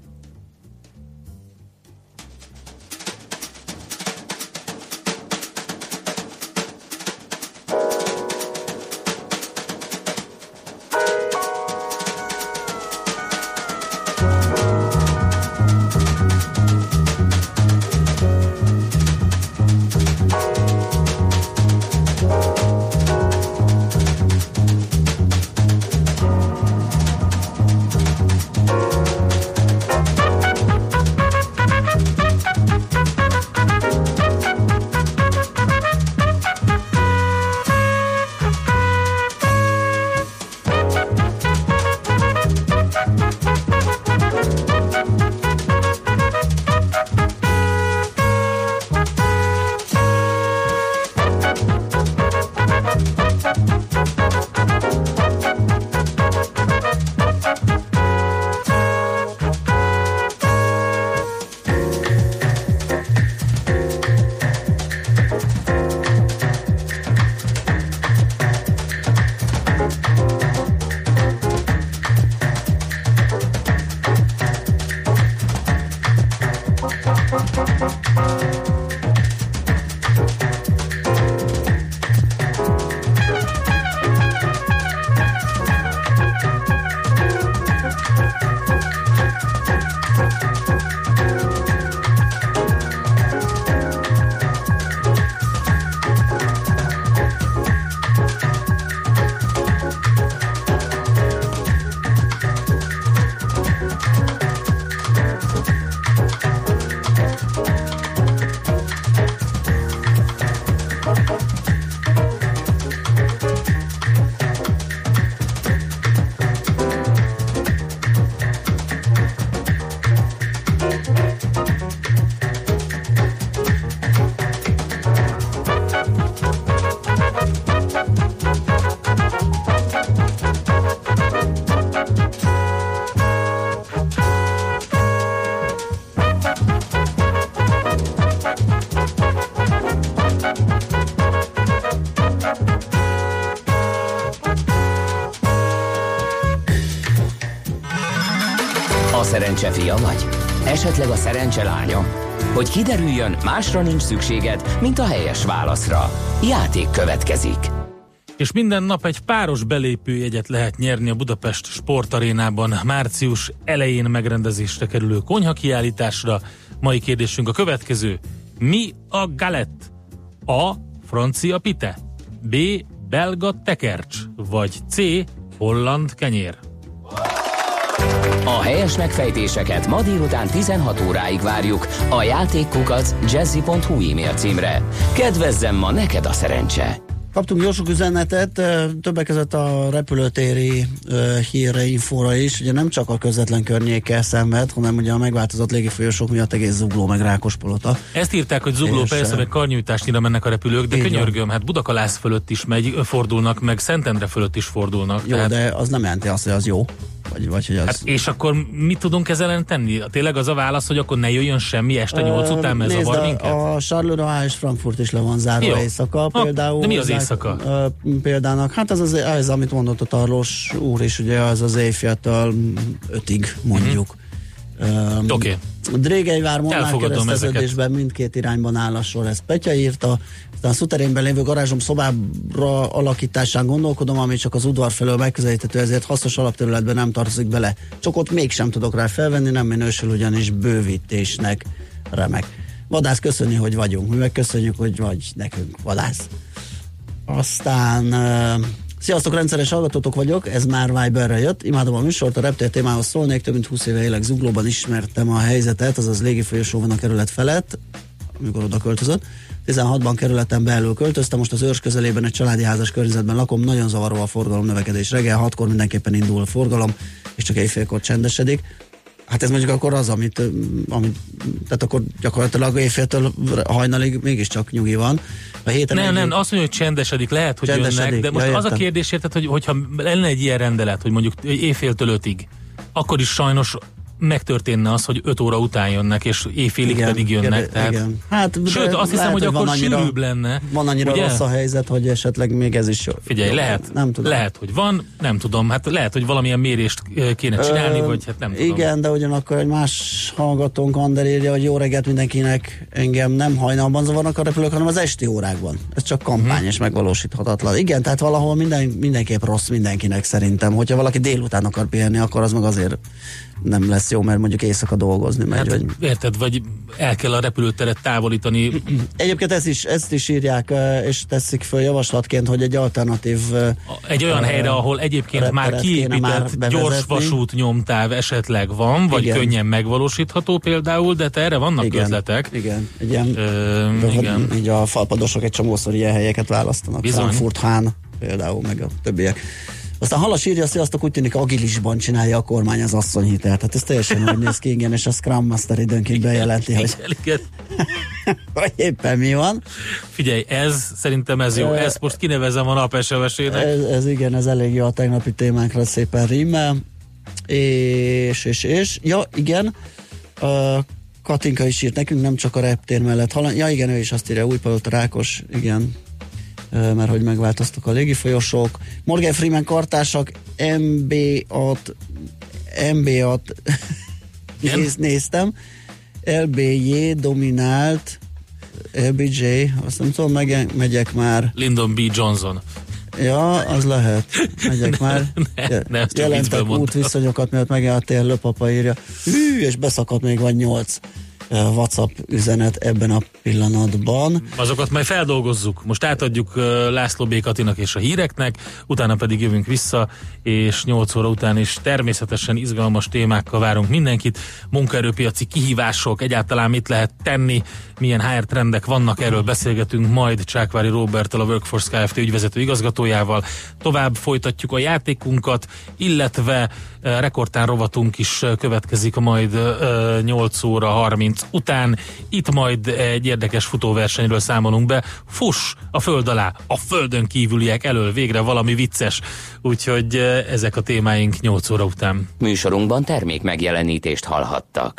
Szerencse fia vagy? Esetleg a szerencse lánya? Hogy kiderüljön, másra nincs szükséged, mint a helyes válaszra. Játék következik. És minden nap egy páros belépőjegyet lehet nyerni a Budapest sportarénában március elején megrendezésre kerülő konyha kiállításra. Mai kérdésünk a következő. Mi a galett? A. Francia pite. B. Belga tekercs. Vagy C. Holland kenyér. A helyes megfejtéseket ma délután 16 óráig várjuk a játékkukac jazzy.hu e-mail címre. Kedvezzem ma neked a szerencse! Kaptunk jó sok üzenetet, többek között a repülőtéri ö, hírre, infóra is. Ugye nem csak a közvetlen környékkel szenved, hanem ugye a megváltozott légifolyosok miatt egész zugló meg Rákospolota. Ezt írták, hogy zugló És, persze, meg karnyújtásnyira mennek a repülők, de Így van. könyörgöm, hát Budakalász fölött is megy, fordulnak, meg Szentendre fölött is fordulnak. Jó, de az nem jelenti azt, hogy az jó. Vagy, vagy hogy az... Hát és akkor mit tudunk ezzel ellen tenni? Tényleg az a válasz, hogy akkor ne jöjjön semmi este 8 Ö, után, mert zavar a- minket? A Charleroi és Frankfurt is le van zárva Jó. éjszaka. Ha, Például de mi az éjszaka? Példának, hát az, az, az amit mondott a Tarlós úr is, ugye az az éjféltől ötig mondjuk. Um, Oké. Drégelyvár Molnár Elfogadom kereszteződésben mindkét irányban áll a sor, ezt Petya írta. Aztán a szuterénben lévő garázsom szobára alakításán gondolkodom, ami csak az udvar felől megközelíthető, ezért hasznos alapterületben nem tartozik bele. Csak ott mégsem tudok rá felvenni, nem minősül ugyanis bővítésnek. Remek. Vadász, köszönni, hogy vagyunk. Mi meg köszönjük, hogy vagy nekünk vadász. Aztán uh, Sziasztok, rendszeres hallgatótok vagyok, ez már Viberre jött. Imádom a műsort, a reptér témához szólnék, több mint 20 éve élek Zuglóban, ismertem a helyzetet, azaz légifolyosó van a kerület felett, amikor oda költözött. 16-ban kerületen belül költöztem, most az őrs közelében egy családi házas környezetben lakom, nagyon zavaró a forgalom növekedés. Reggel 6-kor mindenképpen indul a forgalom, és csak éjfélkor csendesedik. Hát ez mondjuk akkor az, amit, amit tehát akkor gyakorlatilag éjféltől hajnalig mégiscsak nyugi van. A héten Nem, nem, azt mondja, hogy csendesedik, lehet, hogy Csendesedik, jönnek, de most ja, az a kérdés, érted, hogy, hogyha lenne egy ilyen rendelet, hogy mondjuk éjféltől ötig, akkor is sajnos megtörténne az, hogy 5 óra után jönnek, és éjfélig Igen, pedig jönnek. igen, tehát, igen. Hát, Sőt, azt hiszem, lehet, hogy hogy akkor annyira- sűrűbb lenne. Van annyira ugye? rossz a helyzet, hogy esetleg még ez is jó. Figyelj, jó, lehet, Nem tudom. lehet, hogy van, nem tudom, hát lehet, hogy valamilyen mérést kéne csinálni, Ö, vagy hát nem tudom. Igen, de ugyanakkor egy más hallgatónk Ander írja, hogy jó reggelt mindenkinek, engem nem hajnalban zavarnak a repülők, hanem az esti órákban. Ez csak kampány Mhm. és megvalósíthatatlan. Igen, tehát valahol minden, mindenképp rossz mindenkinek szerintem. Hogyha valaki délután akar pihenni, akkor az meg azért nem lesz jó, mert mondjuk éjszaka dolgozni megy. Hát, vagy... érted, vagy el kell a repülőteret távolítani. Egyébként ezt is, ezt is írják, és teszik föl javaslatként, hogy egy alternatív Egy olyan eh, helyre, ahol egyébként már már kiépített bevezetni. gyorsvasút nyomtáv esetleg van, vagy Igen. könnyen megvalósítható például, de te erre vannak Igen, ötletek. Igen, egy ilyen, Ö, igen. így a falpadosok egy csomószor ilyen helyeket választanak. Bizony. Frankfurt Hán például, meg a többiek. Aztán Halas írja, sziasztok, úgy tűnik agilisban csinálja a kormány az asszonyhitelt. Hát ez teljesen úgy néz ki, igen, és a Scrum Master időnként bejelenti, hogy, Igen. hogy éppen mi van. Figyelj, ez szerintem ez jó. Ezt most kinevezem a nap SMS-ének. Ez, ez igen, ez elég jó a tegnapi témánkra szépen rímel. És, és, és, ja, igen, a Katinka is írt nekünk, nem csak a reptér mellett halad. Ja, igen, ő is azt írja, Újpalota Rákos, igen, mert hogy megváltoztak a légifolyosók. Morgan Freeman kartársak, MB-at, MB-at néz, néztem, LBJ dominált, LBJ, azt nem tudom, meg, megyek már. Lyndon B. Johnson. Ja, az lehet. Megyek már. ne, ne, viccből Jelentek útviszonyokat, miatt megjeltél, löpapa írja. Hű, és beszakadt még vagy nyolc WhatsApp üzenet ebben a pillanatban. Azokat majd feldolgozzuk. Most átadjuk ö, László B. Katinak és a híreknek, utána pedig jövünk vissza, és 8 óra után is természetesen izgalmas témákkal várunk mindenkit. Munkaerőpiaci kihívások, egyáltalán mit lehet tenni, milyen HR trendek vannak, erről beszélgetünk majd Csákvári Roberttel, a Workforce Kft. ügyvezető igazgatójával. Tovább folytatjuk a játékunkat, illetve ö, rekordtán rovatunk is következik majd ö, 8 óra 30 után. Itt majd egy érdekes futóversenyről számolunk be. Fuss a föld alá, a földön kívüliek elől végre valami vicces. Úgyhogy ö, ezek a témáink 8 óra után. Műsorunkban termék megjelenítést hallhattak.